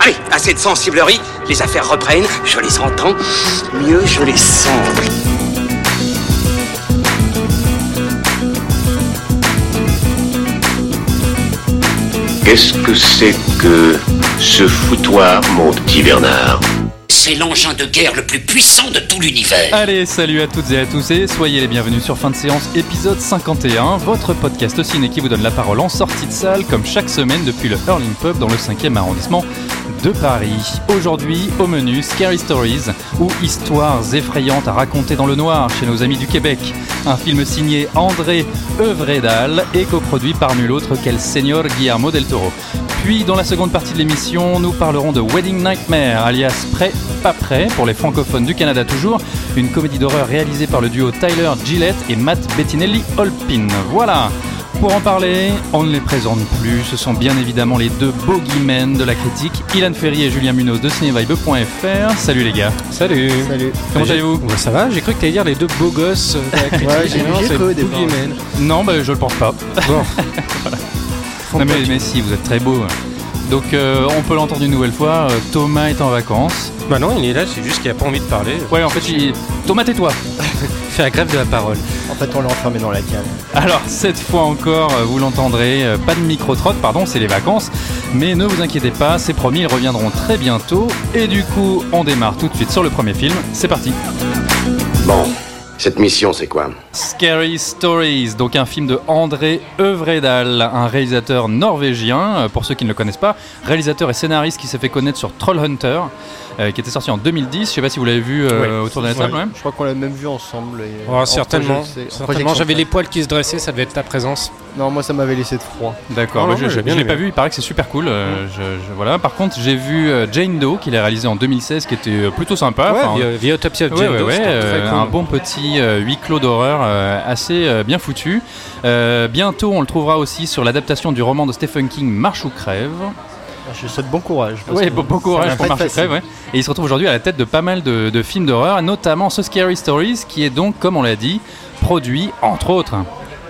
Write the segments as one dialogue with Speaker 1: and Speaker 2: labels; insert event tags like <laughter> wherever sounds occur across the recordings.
Speaker 1: Allez, assez de sensiblerie, les affaires reprennent, je les entends, mieux je les sens.
Speaker 2: Qu'est-ce que c'est que ce foutoir, mon petit Bernard?
Speaker 1: C'est l'engin de guerre le plus puissant de tout l'univers.
Speaker 3: Allez, salut à toutes et à tous et soyez les bienvenus sur Fin de séance épisode 51, votre podcast ciné qui vous donne la parole en sortie de salle comme chaque semaine depuis le Hurling Pub dans le 5e arrondissement de Paris. Aujourd'hui, au menu Scary Stories ou Histoires effrayantes à raconter dans le noir chez nos amis du Québec. Un film signé André Euvredal et coproduit par nul autre qu'El Señor Guillermo del Toro. Puis, dans la seconde partie de l'émission, nous parlerons de Wedding Nightmare, alias Prêt, pas prêt, pour les francophones du Canada toujours, une comédie d'horreur réalisée par le duo Tyler Gillette et Matt Bettinelli Holpin. Voilà pour en parler, on ne les présente plus, ce sont bien évidemment les deux bogeymen de la critique, Ilan Ferry et Julien Munoz de cinévibe.fr. Salut les gars.
Speaker 4: Salut.
Speaker 5: Salut.
Speaker 3: Comment allez-vous
Speaker 4: Ouais, Ça va J'ai cru que t'allais dire les deux beaux gosses de la critique.
Speaker 5: Ouais, j'ai- cru au.
Speaker 3: Non, bah, je le pense pas.
Speaker 4: Bon. <laughs>
Speaker 3: Non, mais, mais si, vous êtes très beaux. Donc euh, on peut l'entendre une nouvelle fois, euh, Thomas est en vacances.
Speaker 4: Bah non, il est là, c'est juste qu'il a pas envie de parler.
Speaker 3: Ouais, en fait, il... Thomas, tais-toi <laughs>
Speaker 4: Fait la grève de la parole.
Speaker 5: En fait, on l'a enfermé dans la cale.
Speaker 3: Alors, cette fois encore, euh, vous l'entendrez, pas de micro-trotte, pardon, c'est les vacances. Mais ne vous inquiétez pas, c'est promis, ils reviendront très bientôt. Et du coup, on démarre tout de suite sur le premier film. C'est parti
Speaker 2: Bon, cette mission, c'est quoi?
Speaker 3: Scary Stories, donc un film de André Euvredal, un réalisateur norvégien, euh, pour ceux qui ne le connaissent pas, réalisateur et scénariste qui s'est fait connaître sur Trollhunter, euh, qui était sorti en 2010. Je sais pas si vous l'avez vu euh, autour de la table.
Speaker 4: Ouais.
Speaker 3: ouais.
Speaker 5: Je crois qu'on l'a même vu ensemble. et-
Speaker 4: Oh,
Speaker 5: en
Speaker 4: certainement.
Speaker 5: projet-
Speaker 4: certainement. J'avais les poils qui se dressaient, ça devait être ta présence.
Speaker 5: Non, moi ça m'avait laissé de froid.
Speaker 3: D'accord,
Speaker 4: non,
Speaker 3: je, je l'ai pas vu, il paraît que c'est super cool. euh, je- je- voilà. Par contre, j'ai vu Jane Doe, qu'il a réalisé en 2016, qui était plutôt sympa.
Speaker 4: ouais,
Speaker 3: Enfin,
Speaker 4: via, via Autopsy of
Speaker 3: Ouais,
Speaker 4: Jane
Speaker 3: ouais,
Speaker 4: Doe,
Speaker 3: ouais,
Speaker 4: c'était très cool.
Speaker 3: un bon petit euh, huis clos d'horreur euh, assez euh, bien foutu. Bientôt, on le trouvera aussi sur l'adaptation du roman de Stephen King, Marche ou crève.
Speaker 5: Je souhaite bon courage. que
Speaker 3: bon, courage pour Marche ou crève. ouais. Et il se retrouve aujourd'hui à la tête de pas mal de, de films d'horreur, notamment ce Scary Stories, qui est donc, comme on l'a dit, produit entre autres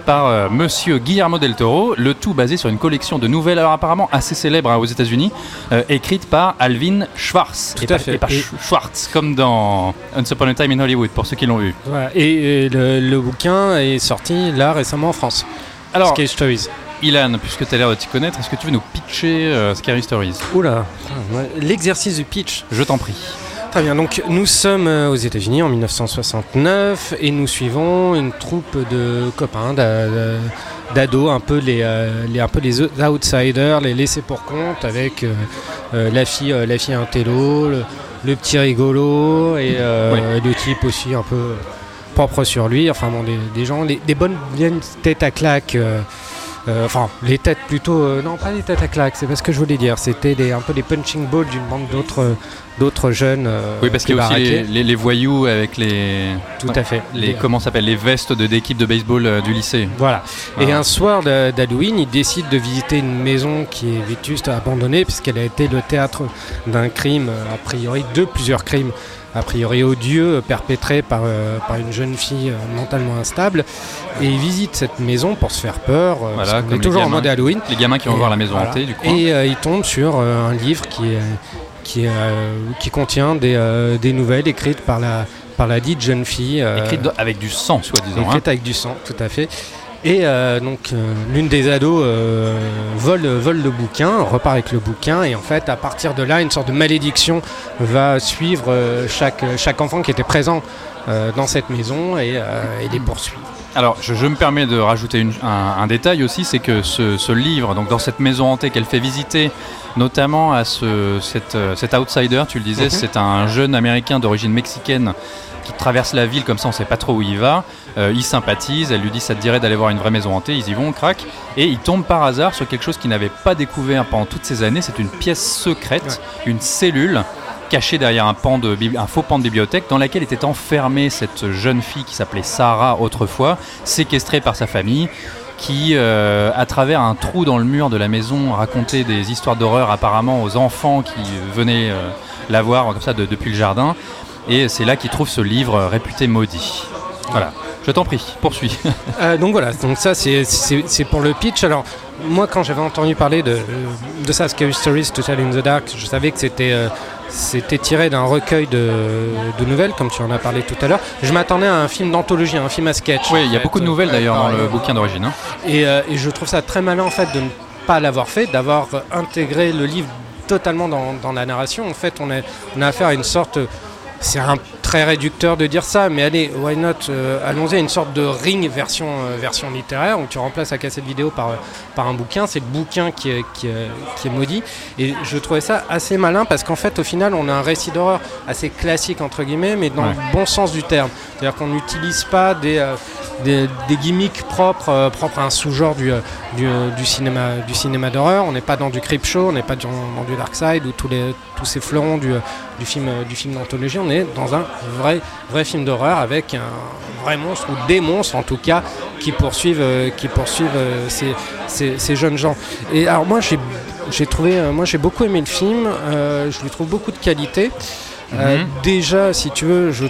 Speaker 3: par euh, Monsieur Guillermo del Toro, le tout basé sur une collection de nouvelles, alors apparemment assez célèbres hein, aux États-Unis, euh, écrites par Alvin Schwartz.
Speaker 4: Tout
Speaker 3: et
Speaker 4: à fait.
Speaker 3: et Sch- Schwartz, comme dans Once Upon a Time in Hollywood, pour ceux qui l'ont vu.
Speaker 4: Voilà. Et, et le, le bouquin est sorti là récemment en France.
Speaker 3: Alors,
Speaker 4: Scary Stories.
Speaker 3: Ilan, puisque tu as l'air de t'y connaître, est-ce que tu veux nous pitcher euh, Scary Stories?
Speaker 4: Oula, ouais, l'exercice du pitch.
Speaker 3: Je t'en prie.
Speaker 4: Très bien, donc nous sommes euh, aux États-Unis en 1969 et nous suivons une troupe de copains, d'a- d'a- d'ados, un peu les, euh, les- un peu les outsiders, les laissés pour compte, avec euh, la fille, la fille intello, le, le petit rigolo et euh, le type aussi un peu propre sur lui. Enfin bon, des, des gens, des, des bonnes vieilles têtes à claque. euh, enfin, les têtes plutôt. euh, non, pas les têtes à claque, c'est pas ce que je voulais dire. C'était des- un peu les punching balls d'une bande d'autres d'autres jeunes. euh,
Speaker 3: Oui, parce qu'il y a aussi les,
Speaker 4: baraqués.
Speaker 3: les- les voyous avec les.
Speaker 4: Tout à fait.
Speaker 3: Les, comment s'appelle Les vestes de- d'équipe de baseball euh, du lycée.
Speaker 4: Voilà. Et un soir de- d'Halloween, il décide de visiter une maison qui est vétuste, abandonnée, puisqu'elle a été le théâtre d'un crime, euh, a priori de plusieurs crimes, a priori odieux, perpétrés par, euh, par une jeune fille euh, mentalement instable. Et il visite cette maison pour se faire peur. euh, parce
Speaker 3: Voilà,
Speaker 4: qu'on
Speaker 3: comme
Speaker 4: est toujours
Speaker 3: les
Speaker 4: en
Speaker 3: gamins.
Speaker 4: mode Halloween.
Speaker 3: Les gamins qui vont
Speaker 4: Et
Speaker 3: voir la maison
Speaker 4: voilà.
Speaker 3: hantée du coin.
Speaker 4: Et il tombe sur un livre qui, qui, qui contient des, des nouvelles écrites par la, par la dite jeune fille. euh,
Speaker 3: Écrite avec du sang, soi-disant. hein.
Speaker 4: écrite avec du sang, tout à fait. Et euh, donc euh, l'une des ados euh, vole, vole le bouquin, repart avec le bouquin, et en fait à partir de là, une sorte de malédiction va suivre chaque, chaque enfant qui était présent dans cette maison et, et les poursuit.
Speaker 3: Alors, je, je me permets de rajouter une- un, un détail aussi, c'est que ce, ce livre, donc dans cette maison hantée qu'elle fait visiter, notamment à ce, cet, cet outsider, tu le disais,
Speaker 4: Mhm.
Speaker 3: c'est un jeune américain d'origine mexicaine qui traverse la ville comme ça, on sait pas trop où il va. Euh, il sympathise, elle lui dit ça te dirait d'aller voir une vraie maison hantée, ils y vont, crac, et il tombe par hasard sur quelque chose qu'il n'avait pas découvert pendant toutes ces années. C'est une pièce secrète, une cellule cachée derrière un, pan de, bibli- un faux pan de bibliothèque dans laquelle était enfermée cette jeune fille qui s'appelait Sarah autrefois, séquestrée par sa famille, qui, euh, à travers un trou dans le mur de la maison, racontait des histoires d'horreur apparemment aux enfants qui venaient euh, la voir comme ça de- depuis le jardin. Et c'est là qu'il trouve ce livre réputé maudit. Voilà. Je t'en prie, poursuis. <laughs>
Speaker 4: Euh, donc voilà, donc ça c'est- pour le pitch. Alors moi, quand j'avais entendu parler de, de ça, Scary Stories to Tell in the Dark, je savais que c'était euh, c'était tiré d'un recueil de, de nouvelles, comme tu en as parlé tout à l'heure. Je m'attendais à un film d'anthologie, un film à sketch.
Speaker 3: Oui, il y a beaucoup de nouvelles d'ailleurs dans le
Speaker 4: Euh,
Speaker 3: bouquin d'origine. hein.
Speaker 4: Et, euh, et je trouve ça très malin en fait de ne pas l'avoir fait, d'avoir intégré le livre totalement dans, dans la narration. En fait, on a, on a affaire à une sorte. C'est un très réducteur de dire ça, mais allez, why not euh, Allons-y à une sorte de ring version, euh, version littéraire où tu remplaces la cassette vidéo par, par un bouquin. C'est le bouquin qui est, qui, est, qui est maudit. Et je trouvais ça assez malin parce qu'en fait, au final, on a un récit d'horreur assez classique, entre guillemets, mais dans
Speaker 3: Ouais.
Speaker 4: le bon sens du terme. C'est-à-dire qu'on n'utilise pas des, euh, des, des gimmicks propres, propres à un sous-genre du, du, du cinéma, du cinéma d'horreur. On n'est pas dans du creep show, on n'est pas dans, dans du dark side ou tous, les, tous ces fleurons du, du film, du film d'anthologie. On est dans un vrai, vrai film d'horreur avec un vrai monstre ou des monstres en tout cas qui poursuivent, euh, qui poursuivent euh, ces, ces- ces jeunes gens. Et alors moi j'ai j'ai trouvé, euh, moi j'ai beaucoup aimé le film. je lui trouve beaucoup de qualité.
Speaker 3: Mhm.
Speaker 4: déjà, si tu veux, je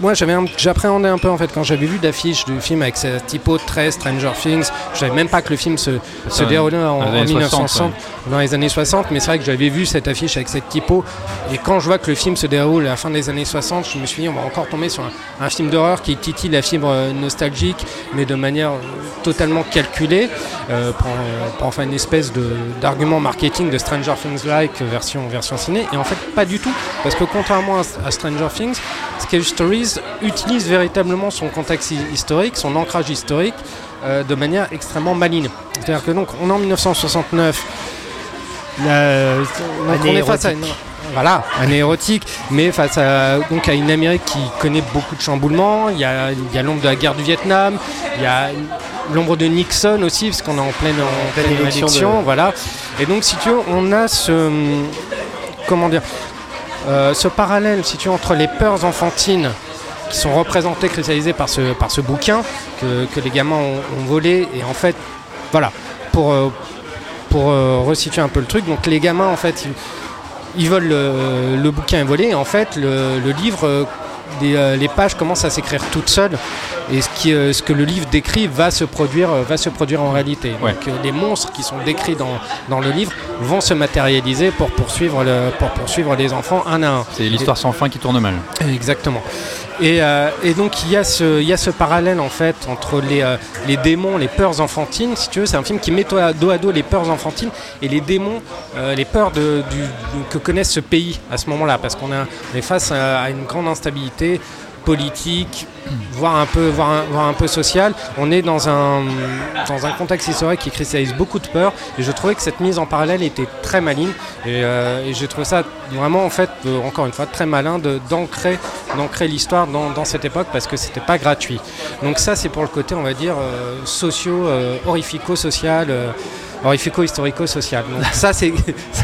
Speaker 4: moi j'avais j'appréhendais un peu en fait quand j'avais vu l'affiche du film avec cette typo très Stranger Things. Je savais même pas que le film se, se déroulait en,
Speaker 3: dans les
Speaker 4: en
Speaker 3: années
Speaker 4: 1960,
Speaker 3: 60,
Speaker 4: dans les années 60. Mais c'est vrai que j'avais vu cette affiche avec cette typo. Et quand je vois que le film se déroule à la fin des années 60, je me suis dit on va encore tomber sur un, un film d'horreur qui titille la fibre euh, nostalgique, mais de manière euh, totalement calculée, euh, pour, en- pour en faire une espèce d'argument marketing de Stranger Things-like version, version ciné. Et en fait, pas du tout. Parce que contrairement à, à Stranger Things, Scary Stories utilise véritablement son contexte hi- historique, son ancrage historique, euh, de manière extrêmement maligne. C'est-à-dire que donc, on est en 1969. La- donc
Speaker 5: Année
Speaker 4: on est face à une, voilà, année érotique, mais face à, donc à une Amérique qui connaît beaucoup de chamboulements. Il y a, l'ombre de la guerre du Vietnam, il y a l'ombre de Nixon aussi, parce qu'on est en pleine, en Pleine
Speaker 5: élection
Speaker 4: élection,
Speaker 5: de-
Speaker 4: voilà. Et donc, si tu veux, on a ce, comment dire, euh, ce parallèle, si tu veux, entre les peurs enfantines qui sont représentées, cristallisées par ce, par ce bouquin que, que les gamins ont, volé, et en fait, voilà, pour, euh, pour euh, resituer un peu le truc, donc les gamins, en fait, ils, ils volent le, le bouquin est volé, et en fait, le, livre, euh, les pages commencent à s'écrire toutes seules, et ce, qui, euh, ce que le livre décrit va se produire, euh, va se produire en réalité.
Speaker 3: Ouais.
Speaker 4: Donc, euh, les monstres qui sont décrits dans, dans le livre vont se matérialiser pour poursuivre, le, pour poursuivre les enfants un à un.
Speaker 3: C'est l'histoire sans fin qui tourne mal.
Speaker 4: Exactement. Et, euh, et donc il y, a ce, il y a ce parallèle en fait entre les, euh, les démons, les peurs enfantines, si tu veux, c'est un film qui met dos à dos, à dos les peurs enfantines et les démons, euh, les peurs de, du, que connaissent ce pays à ce moment-là, parce qu'on est face à, à une grande instabilité politique, voire un peu, voire un, peu social. On est dans un, dans un contexte historique qui cristallise beaucoup de peur, et je trouvais que cette mise en parallèle était très maligne, et, euh, et j'ai trouvé ça vraiment en fait, euh, encore une fois, très malin d'ancrer l'histoire dans, dans cette époque parce que c'était pas gratuit. Donc ça c'est pour le côté on va dire euh, socio, euh, horrifico-social, euh, horrifico-historico-social. Donc ça <laughs> c'est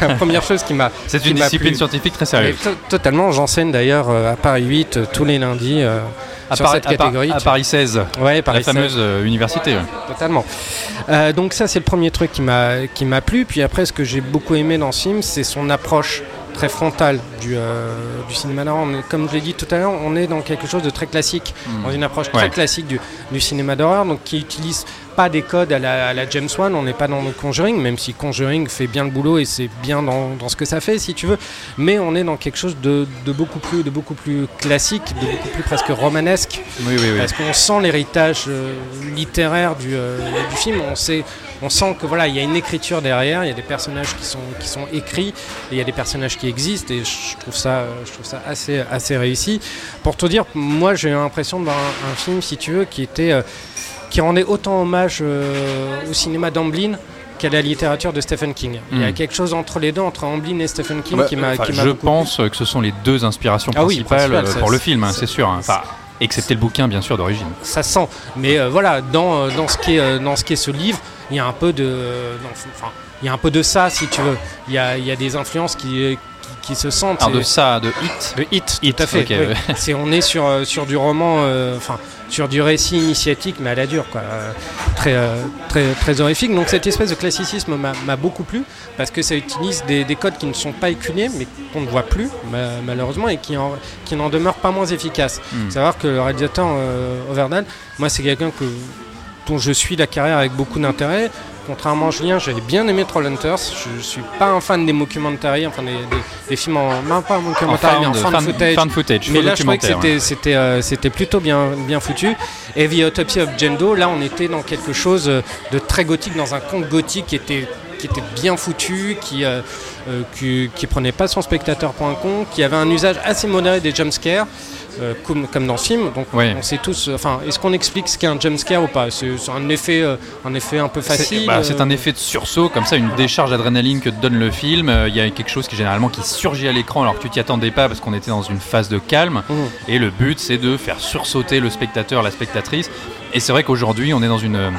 Speaker 4: la première chose qui m'a
Speaker 3: C'est une discipline
Speaker 4: plu.
Speaker 3: scientifique très sérieuse.
Speaker 4: to- totalement, j'enseigne d'ailleurs euh, à Paris 8 euh, tous les lundis euh,
Speaker 3: À,
Speaker 4: sur
Speaker 3: Paris-
Speaker 4: cette
Speaker 3: à Par-
Speaker 4: catégorie.
Speaker 3: à Paris 16,
Speaker 4: Ouais,
Speaker 3: la
Speaker 4: Paris
Speaker 3: fameuse euh, université. ouais.
Speaker 4: Totalement. Euh, donc ça c'est le premier truc qui m'a plu. Puis après ce que j'ai beaucoup aimé dans film, c'est son approche très frontale du, du cinéma d'horreur. Comme je l'ai dit tout à l'heure, on est dans quelque chose de très classique, dans une approche très.
Speaker 3: Ouais.
Speaker 4: classique du, du cinéma d'horreur, donc qui utilise pas des codes à la, à la James Wan. On n'est pas dans le Conjuring, même si Conjuring fait bien le boulot et c'est bien dans, dans ce que ça fait, si tu veux. Mais on est dans quelque chose de, de beaucoup plus de beaucoup plus classique, de beaucoup plus presque romanesque.
Speaker 3: Oui, oui, oui.
Speaker 4: Parce qu'on sent l'héritage euh, littéraire du, euh, du film, on, sait, on sent que voilà, il y a une écriture derrière, il y a des personnages qui sont, qui sont écrits, il y a des personnages qui existent, et je trouve ça, je trouve ça assez, assez réussi. Pour te dire, moi j'ai eu l'impression de voir un, un film, si tu veux, qui était euh, qui rendait autant hommage euh, au cinéma d'Amblin qu'à la littérature de Stephen King. Il y a
Speaker 3: Mm.
Speaker 4: quelque chose entre les deux, entre Amblin et Stephen King,
Speaker 3: Bah,
Speaker 4: qui m'a
Speaker 3: je pense que ce sont les deux inspirations
Speaker 4: Ah oui,
Speaker 3: principales euh, pour le film, hein,
Speaker 4: c'est-
Speaker 3: sûr. hein. Enfin, excepté le bouquin, bien sûr, d'origine.
Speaker 4: ça sent. Mais euh, voilà, dans, dans, ce qui est, dans ce qui est ce livre, il y a un peu de, dans- enfin, il y a un peu de ça, si tu veux. Il y a, il y a des influences qui, qui, qui se sentent.
Speaker 3: De ça, de Hit,
Speaker 4: de hit,
Speaker 3: Hit,
Speaker 4: tout à fait.
Speaker 3: ok,
Speaker 4: oui.
Speaker 3: ouais.
Speaker 4: C'est, on est sur, euh, sur du roman, euh, enfin, sur du récit initiatique, mais à la dure, quoi. Euh, très, euh, très, très horrifique. Donc cette espèce de classicisme m'a, m'a beaucoup plu, parce que ça utilise des, des codes qui ne sont pas éculés, mais qu'on ne voit plus, ma- malheureusement, et qui, en, qui n'en demeurent pas moins efficaces.
Speaker 3: Hmm.
Speaker 4: Savoir que le réalisateur Overdale, moi c'est quelqu'un que dont je suis la carrière avec beaucoup d'intérêt. Contrairement à Julien, j'avais bien aimé Trollhunters. Je, suis pas un fan des mockumentaries, enfin des, des, des films en. Non, pas en mockumentary, mais en fan, footage.
Speaker 3: fan footage,
Speaker 4: Mais là, je trouvais que
Speaker 3: documentaire,
Speaker 4: c'était c'était euh, c'était plutôt bien bien foutu. Et The Autopsy of Jane là, on était dans quelque chose de très gothique, dans un conte gothique qui était qui était bien foutu, qui euh, euh, qui, qui prenait pas son spectateur pour un con, qui avait un usage assez modéré des jumpscares. Euh, comme, comme dans ce film, donc
Speaker 3: Oui.
Speaker 4: on sait tous. Enfin, est-ce qu'on explique ce qu'est un jumpscare ou pas? C'est un effet, euh, un effet un peu facile.
Speaker 3: bah, c'est
Speaker 4: euh,
Speaker 3: un effet de sursaut, comme ça, une décharge d'adrénaline que te donne le film. Euh, Il y a quelque chose qui généralement qui surgit à l'écran alors que tu t'y attendais pas parce qu'on était dans une phase de calme.
Speaker 4: Mhm.
Speaker 3: Et le but, c'est de faire sursauter le spectateur, la spectatrice. Et c'est vrai qu'aujourd'hui, on est dans une euh,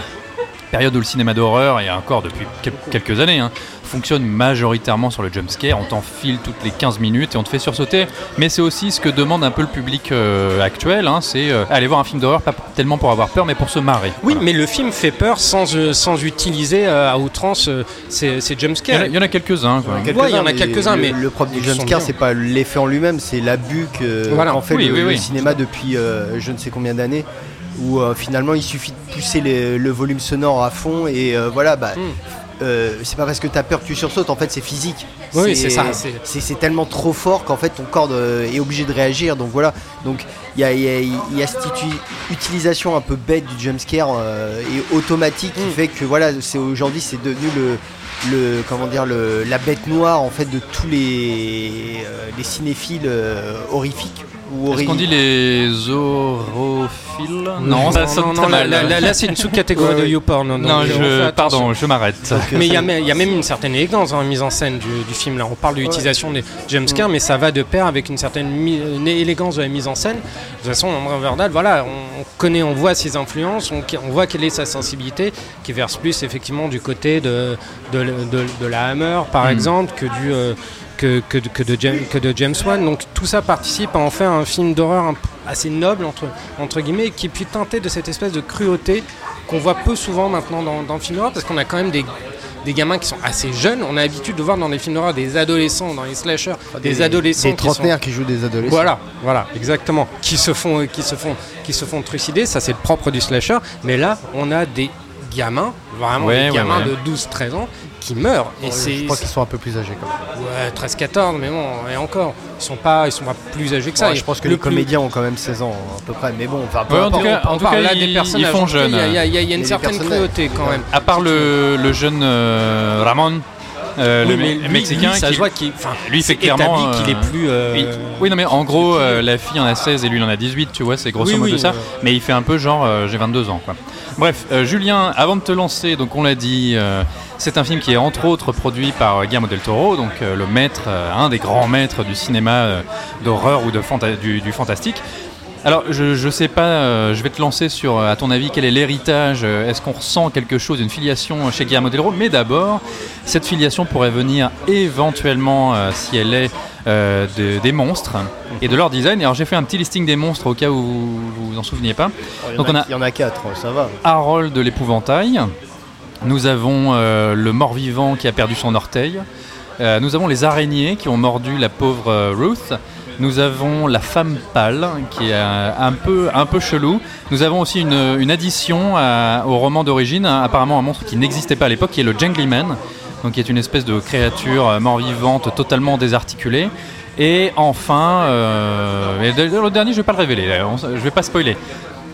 Speaker 3: période où le cinéma d'horreur, et encore depuis quel- quelques années, hein, fonctionne majoritairement sur le jumpscare. On t'enfile toutes les 15 minutes et on te fait sursauter. Mais c'est aussi ce que demande un peu le public euh, actuel. hein, c'est euh, aller voir un film d'horreur, pas tellement pour avoir peur, mais pour se marrer.
Speaker 4: Oui,
Speaker 3: Voilà.
Speaker 4: mais le film fait peur sans, euh, sans utiliser euh, à outrance ces, ces
Speaker 3: en
Speaker 4: jumpscares.
Speaker 3: a- il y en a quelques-uns.
Speaker 4: il y en a quelques-uns, mais
Speaker 5: le propre du jumpscare, c'est pas l'effet en lui-même, c'est l'abus que
Speaker 4: Voilà.
Speaker 5: qu'en fait
Speaker 3: Oui,
Speaker 5: le,
Speaker 3: oui,
Speaker 5: le
Speaker 3: oui.
Speaker 5: cinéma depuis euh, je ne sais combien d'années. Où euh, finalement il suffit de pousser les- le volume sonore à fond et euh, voilà, bah,
Speaker 4: Mm.
Speaker 5: Euh, c'est pas parce que tu as peur que tu sursautes, en fait c'est physique.
Speaker 4: Oui, c'est ça, c'est-
Speaker 5: tellement trop fort qu'en fait ton corps euh, est obligé de réagir. Donc voilà, donc il y a, il y a- il y a cette uti- utilisation un peu bête du jumpscare euh, et automatique qui
Speaker 4: Mm.
Speaker 5: fait que voilà, c'est aujourd'hui c'est devenu le le comment dire le, la bête noire en fait de tous les euh, les cinéphiles horrifiques
Speaker 3: Est-ce qu'on dit les orophiles Non, ça sonne
Speaker 4: non,
Speaker 3: très
Speaker 4: non, là,
Speaker 3: mal.
Speaker 4: là, là, là, c'est une sous-catégorie
Speaker 5: Ouais,
Speaker 4: de. YouPorn.
Speaker 3: non, je, pardon, je m'arrête.
Speaker 4: Mais il y, a même- il y a même une certaine élégance dans la mise en scène du, du film. Là, on parle de l'utilisation des jumpscares, mais ça va de pair avec une certaine une élégance de la mise en scène. De toute façon, André Verdal, voilà, on, on connaît, on voit ses influences, on, on voit quelle est sa sensibilité, qui verse plus effectivement du côté de, de, de- de la Hammer, par
Speaker 3: Mm.
Speaker 4: exemple, que du euh, que, que, de- que de James, que de James Wan. Donc tout ça participe à en faire un film d'horreur assez noble entre, entre guillemets, qui puis teinté de cette espèce de cruauté qu'on voit peu souvent maintenant dans, dans le film d'horreur, parce qu'on a quand même des des gamins qui sont assez jeunes. On a l'habitude de voir dans les films d'horreur des adolescents, dans les slashers, des, adolescents
Speaker 5: des
Speaker 4: qui sont
Speaker 5: trentenaires qui jouent des adolescents.
Speaker 4: voilà, voilà, exactement. Qui se font, qui se font, qui se font trucider. Ça, c'est le propre du slasher. Mais là, on a des gamins, vraiment
Speaker 3: Ouais,
Speaker 4: des
Speaker 3: ouais,
Speaker 4: gamins
Speaker 3: ouais.
Speaker 4: de 12-13 ans, qui meurent. Et
Speaker 5: Ouais,
Speaker 4: c'est
Speaker 5: je crois qu'ils sont un peu plus âgés quand même.
Speaker 4: ouais, 13-14, mais bon, et encore, ils sont pas, ils sont pas plus âgés que ça.
Speaker 5: Ouais,
Speaker 4: Et
Speaker 5: je pense que
Speaker 4: le
Speaker 5: les
Speaker 4: plus-
Speaker 5: comédiens ont quand même 16 ans à peu près. Mais bon, enfin, peu
Speaker 3: Ouais, en
Speaker 5: importe.
Speaker 3: tout cas,
Speaker 4: on
Speaker 3: en tout
Speaker 4: parle
Speaker 3: cas,
Speaker 4: là
Speaker 3: ils-
Speaker 4: des personnages.
Speaker 3: ils font jeunes.
Speaker 4: Il y a, il y a- il y a
Speaker 5: Il y a
Speaker 4: une certaine cruauté quand même.
Speaker 3: À part le, le jeune euh, Ramon, euh,
Speaker 4: Oui,
Speaker 3: le
Speaker 4: mais
Speaker 3: me-
Speaker 4: lui,
Speaker 3: mexicain,
Speaker 4: lui, ça
Speaker 3: qui-
Speaker 4: voit qu'il,
Speaker 3: lui, c'est clairement,
Speaker 4: qu'il
Speaker 3: euh,
Speaker 4: est plus. euh,
Speaker 3: Oui, oui, non mais en gros, euh, la fille en a 16 et lui il en a 18, tu vois, c'est grosso
Speaker 4: Oui,
Speaker 3: modo ça.
Speaker 4: euh.
Speaker 3: Mais il fait un peu genre, euh, j'ai 22 ans, quoi. Bref, euh, Julien, avant de te lancer, donc on l'a dit, euh, c'est un film qui est entre autres produit par euh, Guillermo del Toro, donc euh, le maître, euh, un des grands maîtres du cinéma euh, d'horreur ou de fanta- du, du fantastique. Alors, je, je sais pas, euh, je vais te lancer sur, euh, à ton avis, quel est l'héritage euh, Est-ce qu'on ressent quelque chose, une filiation chez Guillermo del Toro Mais d'abord, cette filiation pourrait venir éventuellement, euh, si elle est, euh, de- des monstres et de leur design. Alors, j'ai fait un petit listing des monstres au cas où vous vous en souveniez pas.
Speaker 5: Il y en
Speaker 3: Donc
Speaker 5: a-
Speaker 3: on a-
Speaker 5: il y en a 4, ça va.
Speaker 3: Harold de l'épouvantail. Nous avons le mort-vivant qui a perdu son orteil. Nous avons les araignées qui ont mordu la pauvre Ruth. Nous avons la femme pâle qui est euh, un peu, un peu chelou. Nous avons aussi une, une addition à- au roman d'origine, hein, apparemment un monstre qui n'existait pas à l'époque, qui est le Jangly Man, donc qui est une espèce de créature euh, mort-vivante totalement désarticulée. Et enfin, euh, et le dernier, je vais pas le révéler, je vais pas spoiler.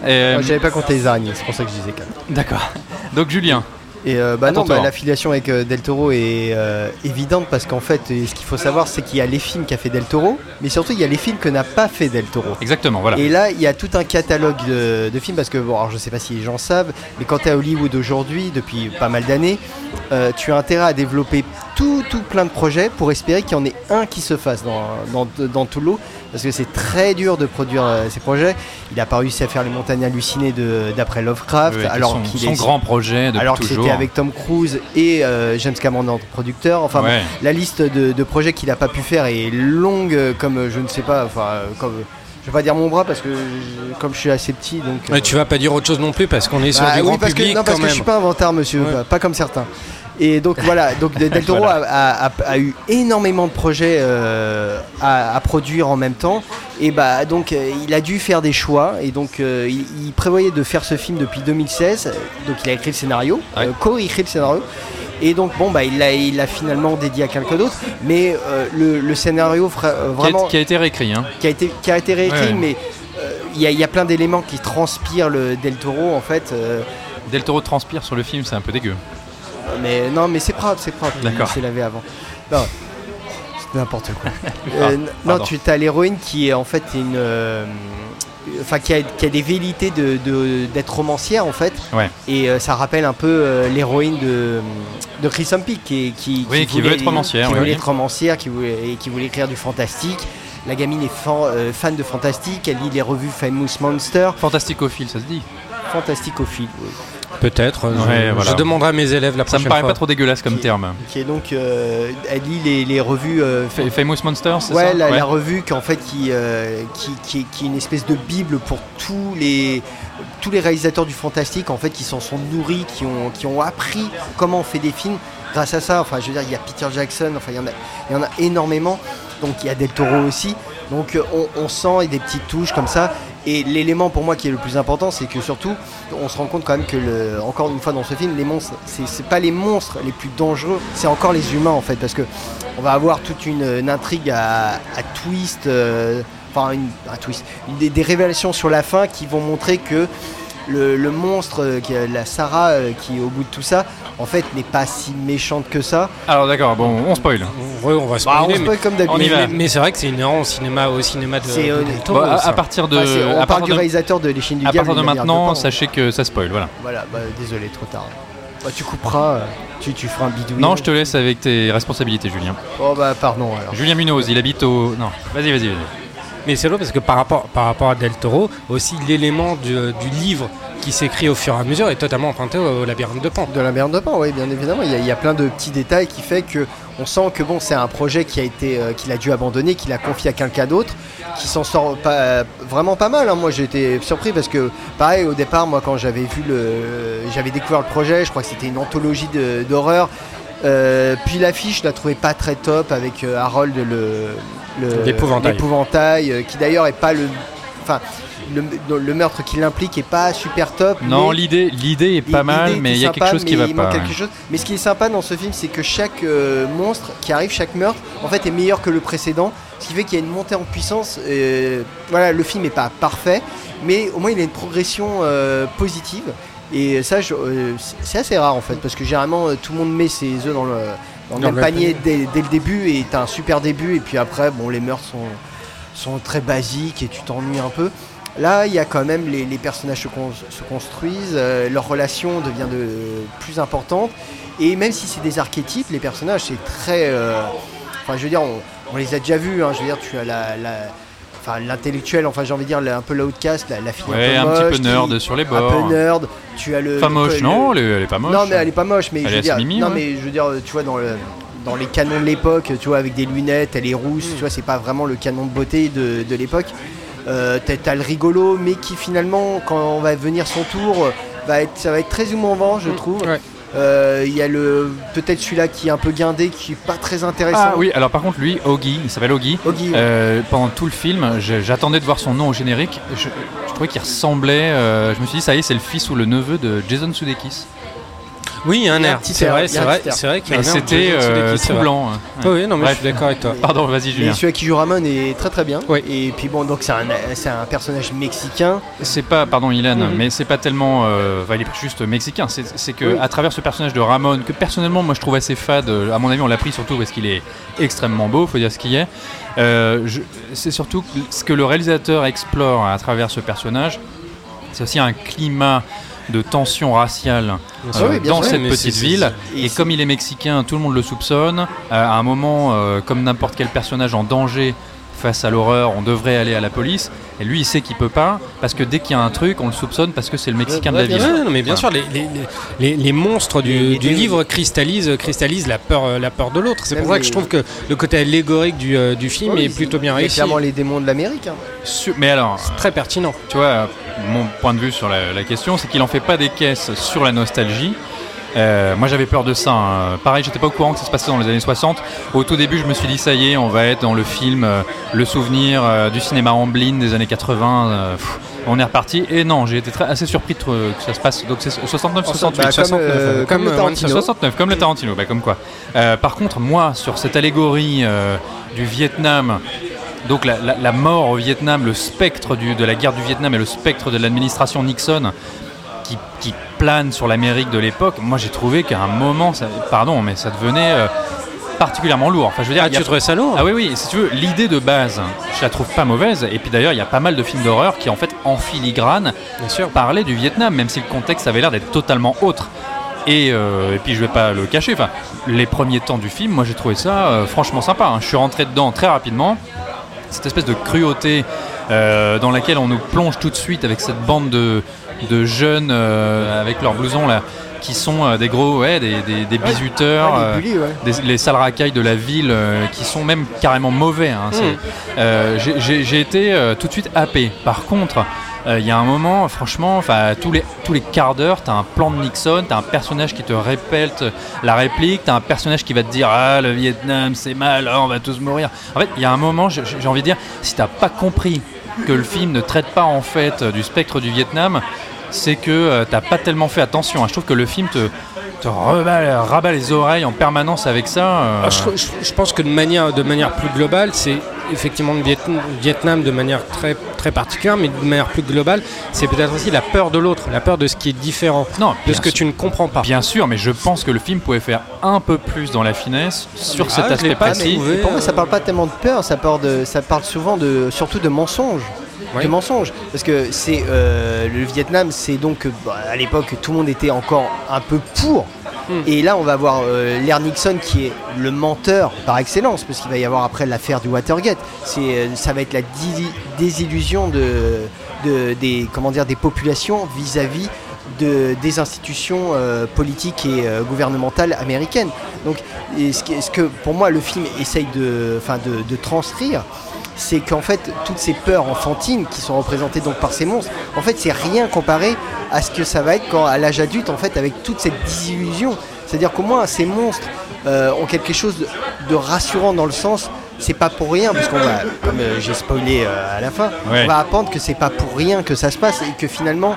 Speaker 3: Euh,
Speaker 5: Moi, J'avais pas compté les araignées, c'est pour ça que je disais 4.
Speaker 3: D'accord. Donc Julien,
Speaker 5: Et euh, bah non, bah, l'affiliation avec euh, Del Toro est euh, évidente parce qu'en fait, ce qu'il faut savoir, c'est qu'il y a les films qu'a fait Del Toro, mais surtout il y a les films que n'a pas fait Del Toro.
Speaker 3: exactement, voilà.
Speaker 5: Et là, il y a tout un catalogue de, de films parce que, bon, alors je sais pas si les gens savent, mais quand tu es à Hollywood aujourd'hui, depuis pas mal d'années, tu as intérêt à développer tout, tout plein de projets pour espérer qu'il y en ait un qui se fasse dans, dans, dans tout l'eau. Parce que c'est très dur de produire euh, ces projets. Il n'a pas réussi à faire Les Montagnes Hallucinées de- d'après Lovecraft,
Speaker 3: Oui,
Speaker 5: alors
Speaker 3: son, son
Speaker 5: est
Speaker 3: grand projet depuis
Speaker 5: alors que c'était avec Tom Cruise et euh, James Cameron en producteur. Enfin, bon, la liste de, de projets qu'il n'a pas pu faire est longue euh, comme je ne sais pas, enfin, comme, je vais pas dire mon bras parce que je- comme je suis assez petit, donc. Euh,
Speaker 4: tu vas pas dire autre chose non plus parce qu'on est sur
Speaker 5: bah
Speaker 4: du
Speaker 5: oui,
Speaker 4: grand
Speaker 5: parce que,
Speaker 4: public
Speaker 5: non, parce
Speaker 4: quand
Speaker 5: que
Speaker 4: même.
Speaker 5: je suis pas un vantard, monsieur,
Speaker 4: Ouais.
Speaker 5: pas, pas comme certains. Et donc <laughs> voilà, donc Del Toro
Speaker 3: Voilà.
Speaker 5: a, a- a eu énormément de projets euh, à, à produire en même temps. Et bah donc euh, il a dû faire des choix. Et donc euh, il, il prévoyait de faire ce film depuis 2016. Donc il a écrit le scénario,
Speaker 3: Ouais.
Speaker 5: euh, co-écrit le scénario. Et donc bon bah il l'a il finalement dédié à quelqu'un d'autre. Mais le, le scénario fra-
Speaker 3: Qui a,
Speaker 5: vraiment
Speaker 3: qui a été réécrit. Hein.
Speaker 5: qui a été, qui a été réécrit,
Speaker 3: Ouais.
Speaker 5: mais il y, y a plein d'éléments qui transpirent le Del Toro en fait.
Speaker 3: Del Toro transpire sur le film, c'est un peu dégueu.
Speaker 5: Mais non, mais c'est propre, c'est propre. il
Speaker 3: D'accord.
Speaker 5: s'est lavé avant. Non, c'est n'importe quoi. <laughs>
Speaker 3: Ah,
Speaker 5: Euh, non, tu as l'héroïne qui est en fait une, euh, enfin qui a, qui a des velléités de de- d'être romancière en fait.
Speaker 3: Ouais.
Speaker 5: Et euh, ça rappelle un peu l'héroïne de de Chris Peak qui, qui,
Speaker 3: Oui, qui veut être romancière,
Speaker 5: qui
Speaker 3: oui,
Speaker 5: voulait être romancière, qui voulait et qui voulait écrire du fantastique. La gamine est fan, euh, fan de fantastique, elle lit les revues Famous Monster,
Speaker 3: Fantasticophile, ça se dit.
Speaker 5: fantasticophile. oui.
Speaker 4: Peut-être. je-
Speaker 3: Ouais,
Speaker 4: je,
Speaker 3: voilà.
Speaker 4: demanderai à mes élèves la
Speaker 3: Ça
Speaker 4: prochaine
Speaker 3: me paraît
Speaker 4: fois.
Speaker 3: pas trop dégueulasse comme
Speaker 5: Qui-
Speaker 3: terme.
Speaker 5: Qui est donc, euh, elle lit les, les revues euh,
Speaker 3: Fa- Famous Monsters, c'est
Speaker 5: Ouais,
Speaker 3: ça
Speaker 5: la, la revue qui en fait qui, euh, qui, qui, qui est une espèce de bible pour tous les tous les réalisateurs du fantastique en fait qui s'en sont nourris, qui ont qui ont appris comment on fait des films grâce à ça. Enfin, je veux dire, il y a Peter Jackson, enfin il y en a il y en a énormément. Donc il y a Del Toro aussi. Donc on, on sent des petites touches comme ça. Et l'élément pour moi qui est le plus important, c'est que surtout, on se rend compte quand même que, encore une fois dans ce film, les monstres, c'est pas les monstres les plus dangereux, c'est encore les humains en fait, parce que on va avoir toute une, intrigue à, twist, euh, enfin une, un twist, des révélations sur la fin qui vont montrer que le, le monstre, euh, qui est la Sarah euh, qui est au bout de tout ça, en fait n'est pas si méchante que ça.
Speaker 3: Alors d'accord, bon, on spoil.
Speaker 4: Ouais, on va
Speaker 5: Bah,
Speaker 4: spoiler,
Speaker 5: on
Speaker 4: mais-
Speaker 5: spoil comme
Speaker 3: on y
Speaker 5: d'habitude.
Speaker 4: mais, mais c'est vrai que c'est inhérent au cinéma, au cinéma de,
Speaker 5: C'est,
Speaker 4: de
Speaker 5: euh,
Speaker 4: Toro,
Speaker 3: Bon, à, partir de,
Speaker 5: Enfin, on
Speaker 3: à
Speaker 5: parle
Speaker 3: partir
Speaker 5: du
Speaker 3: de,
Speaker 5: réalisateur de Les Chiens du
Speaker 3: à partir de maintenant, sachez que ça spoil, voilà.
Speaker 5: Voilà, bah, désolé, trop tard. Bah, tu couperas, tu, tu feras un bidouille.
Speaker 3: Non, je te laisse avec tes responsabilités, Julien.
Speaker 5: Oh bah pardon alors.
Speaker 3: Julien Munoz, il habite au. Non, vas-y, vas-y, vas-y.
Speaker 4: Mais c'est drôle parce que par rapport, par rapport à Del Toro, aussi l'élément du, livre qui s'écrit au fur et à mesure est totalement emprunté au, labyrinthe de Pan.
Speaker 5: De la merde de pain, oui, bien évidemment. Il y, a, plein de petits détails qui fait que on sent que bon, c'est un projet a euh, qu'il a dû abandonner, qu'il a confié à quelqu'un d'autre, qui s'en sort euh, vraiment pas mal. hein. Moi, j'ai été surpris parce que, pareil, au départ, moi, quand j'avais vu le, j'avais découvert le projet, je crois que c'était une anthologie d'horreur. Euh, puis l'affiche, je la trouvais pas très top avec euh, Harold le,
Speaker 4: L'épouvantail.
Speaker 5: euh, qui d'ailleurs est pas le, enfin. Le, le meurtre qui l'implique est pas super top.
Speaker 3: Non, l'idée, l'idée est pas mal, mais il y a quelque chose qui va pas.
Speaker 5: quelque chose. Mais ce qui est sympa dans ce film, c'est que chaque monstre qui arrive, chaque meurtre, en fait, est meilleur que le précédent. Ce qui fait qu'il y a une montée en puissance. voilà, le film n'est pas parfait, mais au moins il a une progression positive. Et ça, euh, c'est- assez rare en fait, parce que généralement euh, tout le monde met ses œufs dans le, dans le
Speaker 4: Dans
Speaker 5: même
Speaker 4: le
Speaker 5: panier dès, dès le début, et t'as un super début, et puis après, bon, les meurtres sont, sont très basiques et tu t'ennuies un peu. Là, il y a quand même les, les personnages se, con- se construisent, euh, leur relation devient de plus importante. Et même si c'est des archétypes, les personnages, c'est très. euh, enfin, je veux dire, on, on les a déjà vus. hein, je veux dire, tu as la. la- Enfin, l'intellectuel, enfin j'ai envie de dire un peu l'outcast, la, la fille
Speaker 3: Ouais,
Speaker 5: un
Speaker 3: un
Speaker 5: peu
Speaker 3: petit peu
Speaker 5: qui-
Speaker 3: nerd sur les
Speaker 5: un
Speaker 3: bords.
Speaker 5: peu nerd. Tu as le.
Speaker 3: Pas moche,
Speaker 5: le-
Speaker 3: non, elle est, elle est pas moche.
Speaker 5: non, mais elle est pas moche, mais
Speaker 3: Elle
Speaker 5: je
Speaker 3: est
Speaker 5: veux dire,
Speaker 3: mimi,
Speaker 5: non,
Speaker 3: ouais.
Speaker 5: mais je veux dire, tu vois, dans le dans les canons de l'époque, tu vois, avec des lunettes, elle est rousse,
Speaker 3: Mm.
Speaker 5: tu vois, c'est pas vraiment le canon de beauté de, de l'époque. Euh, t'as, le rigolo, mais qui finalement, quand on va venir son tour, va être, ça va être très émouvant, je trouve.
Speaker 4: Ouais.
Speaker 5: Euh, Il y a le peut-être celui-là qui est un peu guindé, qui est pas très intéressant.
Speaker 3: Ah oui, alors par contre, lui, Oggy, il s'appelle Oggy.
Speaker 5: Oggy, ouais.
Speaker 3: Euh, pendant tout le film, j'attendais de voir son nom au générique. Je, je trouvais qu'il ressemblait. euh, je me suis dit, ça y est, c'est le fils ou le neveu de Jason Sudeikis.
Speaker 4: Oui, il y a un air. C'est vrai, c'est vrai, c'est vrai qu'il y a
Speaker 3: Et
Speaker 4: un air.
Speaker 3: c'était euh, blanc. hein.
Speaker 4: Oui, non, mais je suis d'accord avec toi.
Speaker 3: Pardon, vas-y,
Speaker 5: Et
Speaker 3: Julien.
Speaker 5: celui qui joue Ramon est très très bien.
Speaker 4: Oui.
Speaker 5: Et puis bon, donc c'est un, c'est un personnage mexicain.
Speaker 3: C'est pas, pardon, Ilan,
Speaker 5: Mhm.
Speaker 3: mais c'est pas tellement. euh, il est juste mexicain. C'est que à travers ce personnage de Ramon, que personnellement, moi, je trouve assez fade. euh, À mon avis, on l'a pris surtout parce qu'il est extrêmement beau, faut dire ce qu'il est. C'est surtout ce que le réalisateur explore à travers ce personnage. C'est aussi un climat de tension raciale euh,
Speaker 5: oui, bien
Speaker 3: dans
Speaker 5: sûr.
Speaker 3: cette petite ville.
Speaker 5: Et
Speaker 3: Et comme il est mexicain, tout le monde le soupçonne. Euh, à un moment, euh, comme n'importe quel personnage en danger face à l'horreur, on devrait aller à la police. Et lui, il sait qu'il peut pas parce que dès qu'il y a un truc, on le soupçonne parce que c'est le Mexicain de la ville.
Speaker 4: ouais, non, mais bien
Speaker 3: Voilà.
Speaker 4: sûr, les, les- les- les- les monstres du,
Speaker 5: Les- les
Speaker 4: du
Speaker 5: démons.
Speaker 4: livre cristallisent, cristallisent la peur, euh, la peur de l'autre. C'est pour ça que
Speaker 5: les-
Speaker 4: je trouve que le côté allégorique du, euh, du film est plutôt bien
Speaker 5: c'est
Speaker 4: réussi.
Speaker 5: clairement les démons de l'Amérique. hein.
Speaker 3: Mais alors,
Speaker 4: Très pertinent.
Speaker 3: tu vois, mon point de vue sur la, la question, c'est qu'il en fait pas des caisses sur la nostalgie. Euh, moi j'avais peur de ça. hein. Pareil, j'étais pas au courant que ça se passait dans les années 60. Au tout début, je me suis dit ça y est, on va être dans le film, euh, le souvenir euh, du cinéma Amblin des années 80. euh, pff, on est reparti. Et non, j'ai été très, assez surpris de, euh, que ça se passe. Donc c'est 69, 68.
Speaker 5: Bah, comme,
Speaker 3: 69,
Speaker 5: euh, comme
Speaker 4: comme,
Speaker 5: le
Speaker 4: euh,
Speaker 5: Tarantino.
Speaker 3: 69, comme le Tarantino, bah, comme quoi. Euh, par contre, moi, sur cette allégorie euh, du Vietnam, donc la, la- la mort au Vietnam, le spectre du- de la guerre du Vietnam et le spectre de l'administration Nixon qui, qui plane sur l'Amérique de l'époque, moi j'ai trouvé qu'à un moment, ça- pardon, mais ça devenait euh, particulièrement lourd. Enfin, je veux dire,
Speaker 4: Ah,
Speaker 3: a-
Speaker 4: tu trouvais ça lourd
Speaker 3: ah oui, oui, si tu veux, l'idée de base, je la trouve pas mauvaise. Et puis d'ailleurs, il y a pas mal de films d'horreur qui, en fait, en filigrane,
Speaker 4: Bien sûr.
Speaker 3: parlaient du Vietnam, même si le contexte avait l'air d'être totalement autre. Et, euh, et puis je vais pas le cacher, enfin, les premiers temps du film, moi j'ai trouvé ça euh, franchement sympa. hein. Je suis rentré dedans très rapidement. Cette espèce de cruauté euh, dans laquelle on nous plonge tout de suite avec cette bande de, de jeunes euh, avec leurs blousons là, qui sont euh, des gros, ouais, des, des- des bisuteurs.
Speaker 5: Ouais, les bullies, ouais.
Speaker 3: des- les sales racailles de la ville euh, qui sont même carrément mauvais. hein.
Speaker 5: Hmm.
Speaker 3: euh, j'ai- été tout de suite happé. Par contre, euh, il y a un moment, franchement, enfin tous les, tous les quarts d'heure, tu as un plan de Nixon, tu as un personnage qui te répète la réplique, tu as un personnage qui va te dire Ah, le Vietnam, c'est mal, ah, on va tous mourir. En fait, il y a un moment, j'ai envie de dire, si tu pas compris que le film ne traite pas en fait du spectre du Vietnam, c'est que euh, t'as pas tellement fait attention. hein. Je trouve que le film te, rabat les oreilles en permanence avec ça. euh,
Speaker 4: Ah, je, je- je pense que de manière, de manière plus globale, c'est effectivement le Viet- Vietnam de manière très, très particulière, mais de manière plus globale, c'est peut-être aussi la peur de l'autre, la peur de ce qui est différent,
Speaker 3: non,
Speaker 4: de ce que
Speaker 3: sûr-
Speaker 4: tu ne comprends pas.
Speaker 3: Bien sûr, mais je pense que le film pouvait faire un peu plus dans la finesse sur
Speaker 4: Ah,
Speaker 3: cet aspect précis.
Speaker 4: trouvé.
Speaker 5: Pour moi, ça parle pas tellement de peur, ça parle, de, ça parle souvent de, surtout de mensonges.
Speaker 4: Oui.
Speaker 5: De mensonges. Parce que c'est euh, le Vietnam, c'est donc bah, à l'époque tout le monde était encore un peu pour. Et là, on va voir euh, l'air Nixon qui est le menteur par excellence, parce qu'il va y avoir après l'affaire du Watergate. C'est, euh, ça va être la désillusion de, de- des, comment dire, des populations vis-à-vis de, des institutions euh, politiques et gouvernementales américaines. Donc, ce, que pour moi le film essaye de, de transcrire, c'est qu'en fait toutes ces peurs enfantines qui sont représentées donc par ces monstres, en fait c'est rien comparé à ce que ça va être quand à l'âge adulte en fait avec toute cette désillusion. C'est-à-dire qu'au moins ces monstres euh, ont quelque chose de, de rassurant dans le sens c'est pas pour rien parce qu'on va comme euh, j'ai spoilé euh, à la fin
Speaker 3: Ouais.
Speaker 5: on va apprendre que c'est pas pour rien que ça se passe et que finalement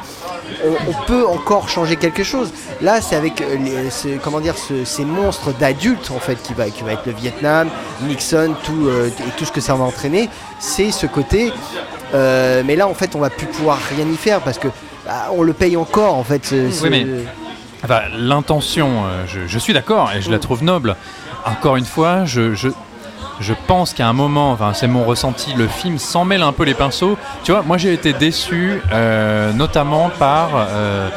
Speaker 5: on, on peut encore changer quelque chose. Là, c'est avec euh, les- ce- comment dire ce- ces monstres d'adultes en fait qui va qui va être le Vietnam, Nixon, tout euh, et tout ce que ça va entraîner. C'est ce côté. euh, mais là, en fait, on va plus pouvoir rien y faire parce que bah, on le paye encore en fait. ce- ce-
Speaker 3: mais- Enfin, l'intention, euh, je, je suis d'accord et je la trouve noble. Encore une fois, je, je, je pense qu'à un moment, enfin, c'est mon ressenti, le film s'en mêle un peu les pinceaux. Tu vois, moi j'ai été déçu, euh, notamment par euh,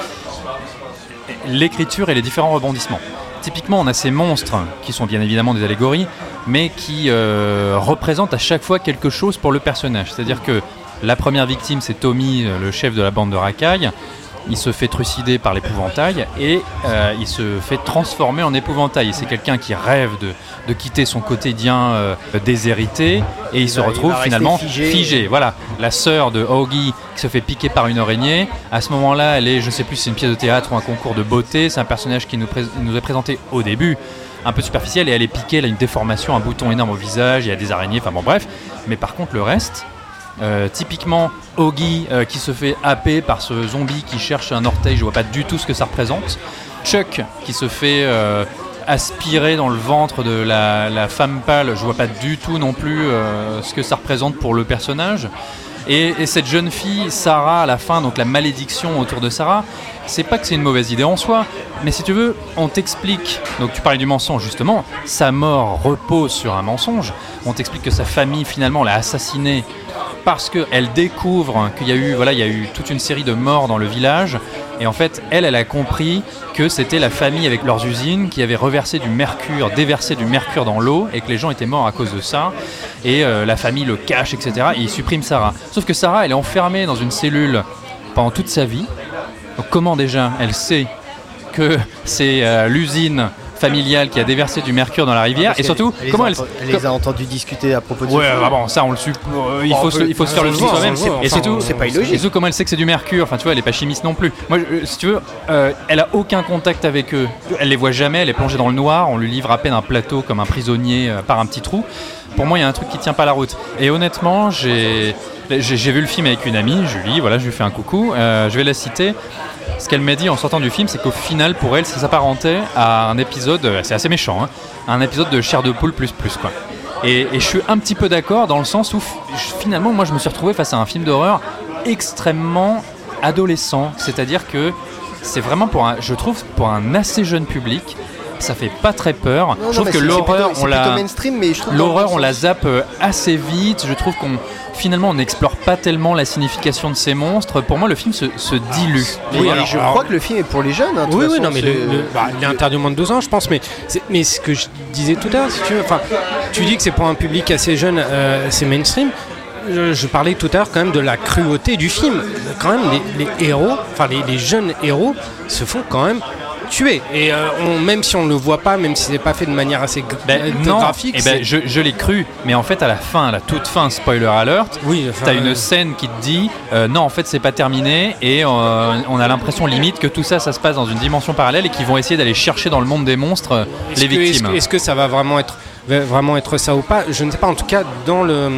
Speaker 3: l'écriture et les différents rebondissements. Typiquement, on a ces monstres qui sont bien évidemment des allégories, mais qui euh, représentent à chaque fois quelque chose pour le personnage. C'est-à-dire que la première victime, c'est Tommy, le chef de la bande de racailles. Il se fait trucider par l'épouvantail et euh, il se fait transformer en épouvantail. C'est quelqu'un qui rêve de, de quitter son quotidien euh, déshérité et il, se
Speaker 5: il
Speaker 3: retrouve finalement
Speaker 5: figé.
Speaker 3: figé. Voilà, la sœur de Augie qui se fait piquer par une araignée. À ce moment-là, elle est, je sais plus si c'est une pièce de théâtre ou un concours de beauté. C'est un personnage qui nous est présenté au début, un peu superficiel, et elle est piquée, elle a une déformation, un bouton énorme au visage, il y a des araignées, enfin bon bref. Mais par contre, le reste, euh, typiquement, Augie euh, qui se fait happer par ce zombie qui cherche un orteil, je vois pas du tout ce que ça représente. Chuck qui se fait euh, aspirer dans le ventre de la, femme pâle, je vois pas du tout non plus ce que ça représente pour le personnage. Et, et cette jeune fille, Sarah, à la fin, donc la malédiction autour de Sarah, c'est pas que c'est une mauvaise idée en soi, mais si tu veux, on t'explique, donc tu parlais du mensonge justement, sa mort repose sur un mensonge, on t'explique que sa famille finalement l'a assassinée parce qu'elle découvre qu'il y a eu voilà il y a eu toute une série de morts dans le village et en fait elle elle a compris que c'était la famille avec leurs usines qui avait reversé du mercure déversé du mercure dans l'eau et que les gens étaient morts à cause de ça et euh, la famille le cache, etc. Et il supprime Sarah. Sauf que Sarah, elle est enfermée dans une cellule pendant toute sa vie. Donc comment déjà elle sait que <laughs> c'est euh, l'usine familiale qui a déversé du mercure dans la rivière
Speaker 5: Parce
Speaker 3: et surtout
Speaker 5: qu'elle-
Speaker 3: comment
Speaker 5: les
Speaker 3: elle
Speaker 5: a- elle les a entendus discuter à propos de
Speaker 3: Ouais,
Speaker 5: film.
Speaker 3: bah bon, ça on le sup- euh, il faut se, il faut se faire le
Speaker 5: voit,
Speaker 3: soi-même. Et surtout,
Speaker 5: c'est pas
Speaker 3: et
Speaker 5: illogique.
Speaker 3: surtout comment elle sait que c'est du mercure? Enfin, tu vois, elle est pas chimiste non plus. Moi, je- si tu veux, euh, elle a aucun contact avec eux. Elle les voit jamais. Elle est plongée dans le noir. On lui livre à peine un plateau comme un prisonnier euh, par un petit trou. Pour moi, il y a un truc qui tient pas la route. Et honnêtement, j'ai j'ai j'ai vu le film avec une amie, Julie. Voilà, je lui fais un coucou. Euh, je vais la citer. Ce qu'elle m'a dit en sortant du film, c'est qu'au final, pour elle, ça s'apparentait à un épisode, c'est assez méchant, hein, un épisode de chair de poule plus plus quoi. Et, et je suis un petit peu d'accord dans le sens où finalement, moi, je me suis retrouvé face à un film d'horreur extrêmement adolescent. C'est-à-dire que c'est vraiment pour un, je trouve, pour un assez jeune public, ça fait pas très peur.
Speaker 5: Non,
Speaker 3: je
Speaker 5: non,
Speaker 3: trouve que l'horreur, on l'a, l'horreur, on la zappe euh, assez vite. Je trouve qu'on finalement on n'explore pas tellement la signification de ces monstres. Pour moi, le film se, se dilue.
Speaker 5: Oui,
Speaker 3: Et-
Speaker 5: et je crois que le film est pour les jeunes. hein,
Speaker 4: Oui, oui,
Speaker 5: façon,
Speaker 4: non, mais le, le- bah, il est interdit au moins de 12 ans, je pense. Mais, mais ce que je disais tout à l'heure, si tu veux, enfin, tu dis que c'est pour un public assez jeune, euh, c'est mainstream. Je, je parlais tout à l'heure quand même de la cruauté du film. Quand même, les, les héros, enfin les, les jeunes héros, se font quand même tuer. Et euh, on- même si on ne le voit pas, même si c'est pas fait de manière assez gra-
Speaker 3: Ben,
Speaker 4: euh,
Speaker 3: non,
Speaker 4: graphique,
Speaker 3: eh ben, je, je l'ai cru, mais en fait à la fin, à la toute fin, spoiler alert,
Speaker 4: oui, enfin,
Speaker 3: T'as une
Speaker 4: euh,
Speaker 3: scène qui te dit euh, non en fait c'est pas terminé et on a l'impression limite que tout ça ça se passe dans une dimension parallèle et qu'ils vont essayer d'aller chercher dans le monde des monstres les
Speaker 4: que- est-ce
Speaker 3: victimes.
Speaker 4: que- Est-ce que, ça va vraiment être, va vraiment être ça ou pas? Je ne sais pas. En tout cas, dans le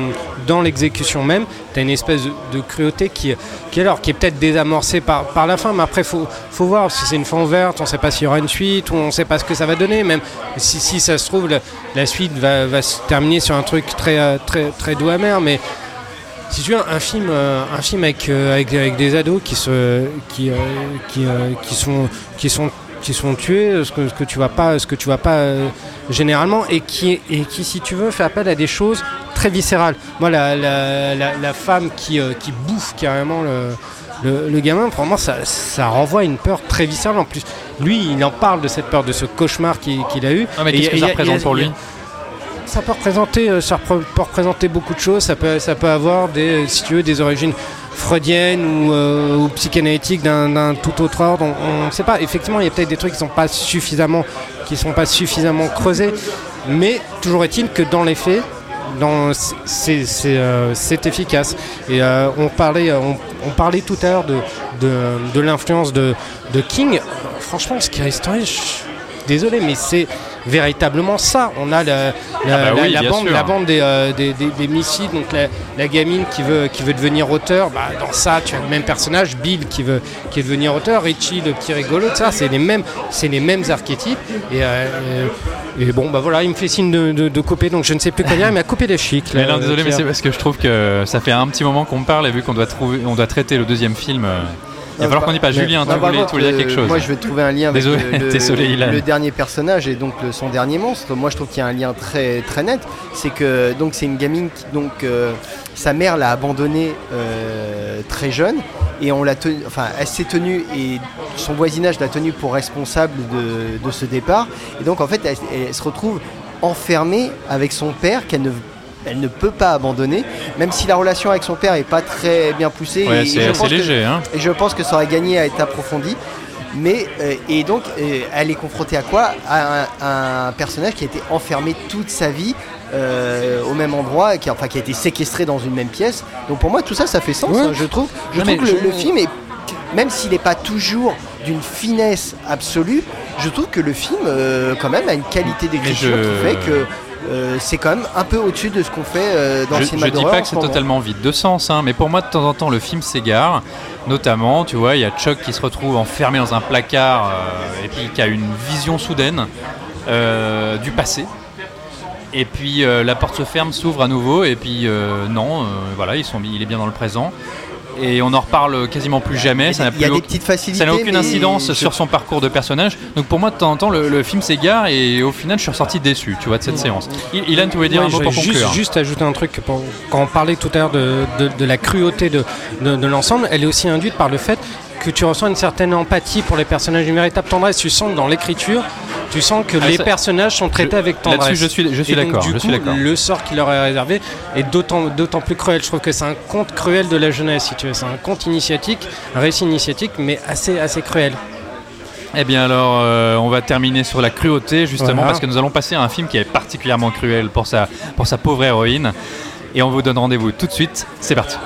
Speaker 4: dans l'exécution même, tu as une espèce de, cruauté qui, qui, alors, qui est peut-être désamorcée par, par la fin, mais après, il faut, faut voir si c'est une fin ouverte, on ne sait pas s'il y aura une suite, ou on ne sait pas ce que ça va donner. Même si, si ça se trouve, la, suite va, va se terminer sur un truc très, euh, très, très doux amer, mais si tu veux un film, euh, un film avec, euh, avec, avec des ados qui se, qui, qui, qui sont, qui sont, qui sont tués, ce que, ce que tu vois pas, ce que tu vois pas généralement, et qui, et qui, si tu veux, fait appel à des choses très viscérales. Moi, la, la, la, la femme qui, euh, qui bouffe carrément le, le, le gamin, vraiment, ça, ça renvoie à une peur très viscérale. En plus, lui, il en parle de cette peur, de ce cauchemar qu'il qu'il a eu.
Speaker 3: Ah, mais qu'est-ce que ça représente pour lui
Speaker 4: ça peut représenter, euh, ça peut représenter beaucoup de choses. Ça peut, ça peut avoir des, si tu veux, des origines freudiennes ou, euh, ou psychanalytiques d'un tout autre ordre. On ne sait pas. Effectivement, il y a peut-être des trucs qui sont pas suffisamment, qui sont pas suffisamment creusés. Mais toujours est-il que dans les faits, euh, c'est efficace. Et euh, on, parlait, on, on parlait tout à l'heure de, de, l'influence de, de King. Franchement, Scary Story, je- désolé, mais c'est véritablement ça. On a la, la,
Speaker 3: Ah bah
Speaker 4: la-
Speaker 3: oui,
Speaker 4: la bande,
Speaker 3: sûr.
Speaker 4: la bande des, euh, des, des- des missiles, donc la, gamine qui veut, qui veut devenir auteur. Bah, dans ça, tu as le même personnage, Bill qui veut, qui veut devenir auteur, Richie le petit rigolo, ça, c'est les mêmes, c'est les mêmes archétypes. Et, euh, et bon, bah voilà, il me fait signe de, de, de couper, donc je ne sais plus quoi dire, mais à couper les chics.
Speaker 3: Mais non, désolé,
Speaker 4: euh,
Speaker 3: mais c'est parce que je trouve que ça fait un petit moment qu'on parle et vu qu'on doit trouver, on doit traiter le deuxième film. Euh, il va falloir qu'on y passe.
Speaker 5: Mais-
Speaker 3: Julien, tu voulais, tu voulais dire
Speaker 5: contre,
Speaker 3: quelque
Speaker 5: euh,
Speaker 3: chose
Speaker 5: Moi, je vais trouver un lien avec
Speaker 3: Désolé,
Speaker 5: le, <laughs>
Speaker 3: désolé,
Speaker 5: dernier personnage et donc le- son dernier monstre. Moi, je trouve qu'il y a un lien très très net. C'est que donc c'est une gamine qui donc euh, sa mère l'a abandonnée euh, très jeune et on l'a tenu, enfin, elle s'est tenue et son voisinage l'a tenue pour responsable de, de ce départ. Et donc en fait, elle, elle se retrouve enfermée avec son père qu'elle ne elle ne peut pas abandonner, même si la relation avec son père est pas très bien poussée.
Speaker 3: Ouais,
Speaker 5: et- et
Speaker 3: c'est
Speaker 5: je
Speaker 3: assez
Speaker 5: pense que-
Speaker 3: léger. Hein.
Speaker 5: et je pense que ça aurait gagné à être approfondi. Mais, euh, et donc, euh, elle est confrontée à quoi? À un, à un personnage qui a été enfermé toute sa vie euh, au même endroit, qui, a- enfin, qui a été séquestré dans une même pièce. Donc pour moi, tout ça, ça fait sens.
Speaker 4: Ouais.
Speaker 5: hein, je trouve, je
Speaker 3: Non,
Speaker 5: trouve que le, film est, même s'il n'est pas toujours d'une finesse absolue, je trouve que le film, euh, quand même, a une qualité d'écriture
Speaker 3: je-
Speaker 5: qui fait que euh, c'est quand même un peu au-dessus de ce qu'on fait euh, dans
Speaker 3: Je,
Speaker 5: le cinéma
Speaker 3: je dis pas que
Speaker 5: ce
Speaker 3: c'est totalement vide de sens, hein, mais pour moi de temps en temps le film s'égare. Notamment, tu vois, il y a Chuck qui se retrouve enfermé dans un placard euh, et puis qui a une vision soudaine du passé. Et puis la porte se ferme, s'ouvre à nouveau, et puis non, voilà, ils sont, il est bien dans le présent. Et on en reparle quasiment plus jamais. Ça n'a
Speaker 5: Il y a
Speaker 3: plus
Speaker 5: des
Speaker 3: aucun-
Speaker 5: petites facilités.
Speaker 3: ça n'a aucune incidence
Speaker 5: je-
Speaker 3: sur son parcours de personnage. Donc pour moi, de temps en temps, le, le film s'égare et au final, je suis ressorti déçu, tu vois, de cette séance. Il- Ilan, tu voulais dire
Speaker 4: Ouais,
Speaker 3: un mot pour
Speaker 4: vais
Speaker 3: conclure
Speaker 4: juste, juste ajouter un truc. pour- quand on parlait tout à l'heure de, de- de la cruauté de, de- de l'ensemble, elle est aussi induite par le fait que tu ressens une certaine empathie pour les personnages, une véritable tendresse. Tu sens que dans l'écriture, Tu sens que
Speaker 3: Ah,
Speaker 4: les
Speaker 3: ça-
Speaker 4: personnages sont traités
Speaker 3: je-
Speaker 4: avec tendresse.
Speaker 3: là-dessus, je suis- je suis d'accord,
Speaker 4: du
Speaker 3: je
Speaker 4: coup. Le sort qui leur est réservé est d'autant d'autant plus cruel. Je trouve que c'est un conte cruel de la jeunesse, si tu veux. C'est un conte initiatique, un récit initiatique, mais assez, assez cruel.
Speaker 3: Eh bien alors, euh, on va terminer sur la cruauté justement
Speaker 4: Voilà.
Speaker 3: parce que nous allons passer à un film qui est particulièrement cruel pour sa, pour sa pauvre héroïne. Et on vous donne rendez-vous tout de suite. C'est parti.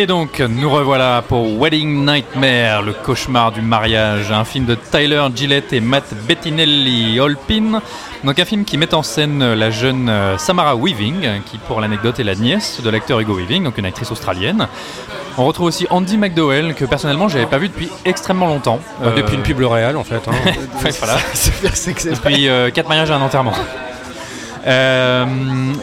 Speaker 3: Et donc, nous revoilà pour Wedding Nightmare, le cauchemar du mariage, un film de Tyler Gillette et Matt Bettinelli Holpin. Donc un film qui met en scène la jeune euh, Samara Weaving, qui pour l'anecdote est la nièce de l'acteur Hugo Weaving, donc une actrice australienne. On retrouve aussi Andy McDowell, que personnellement j'avais pas vu depuis extrêmement longtemps.
Speaker 4: Bah, depuis
Speaker 3: Euh,
Speaker 4: une pub L'Oréal, en fait. hein. <laughs>
Speaker 3: Ouais, voilà. <laughs> Depuis 4 mariages et un enterrement. Euh,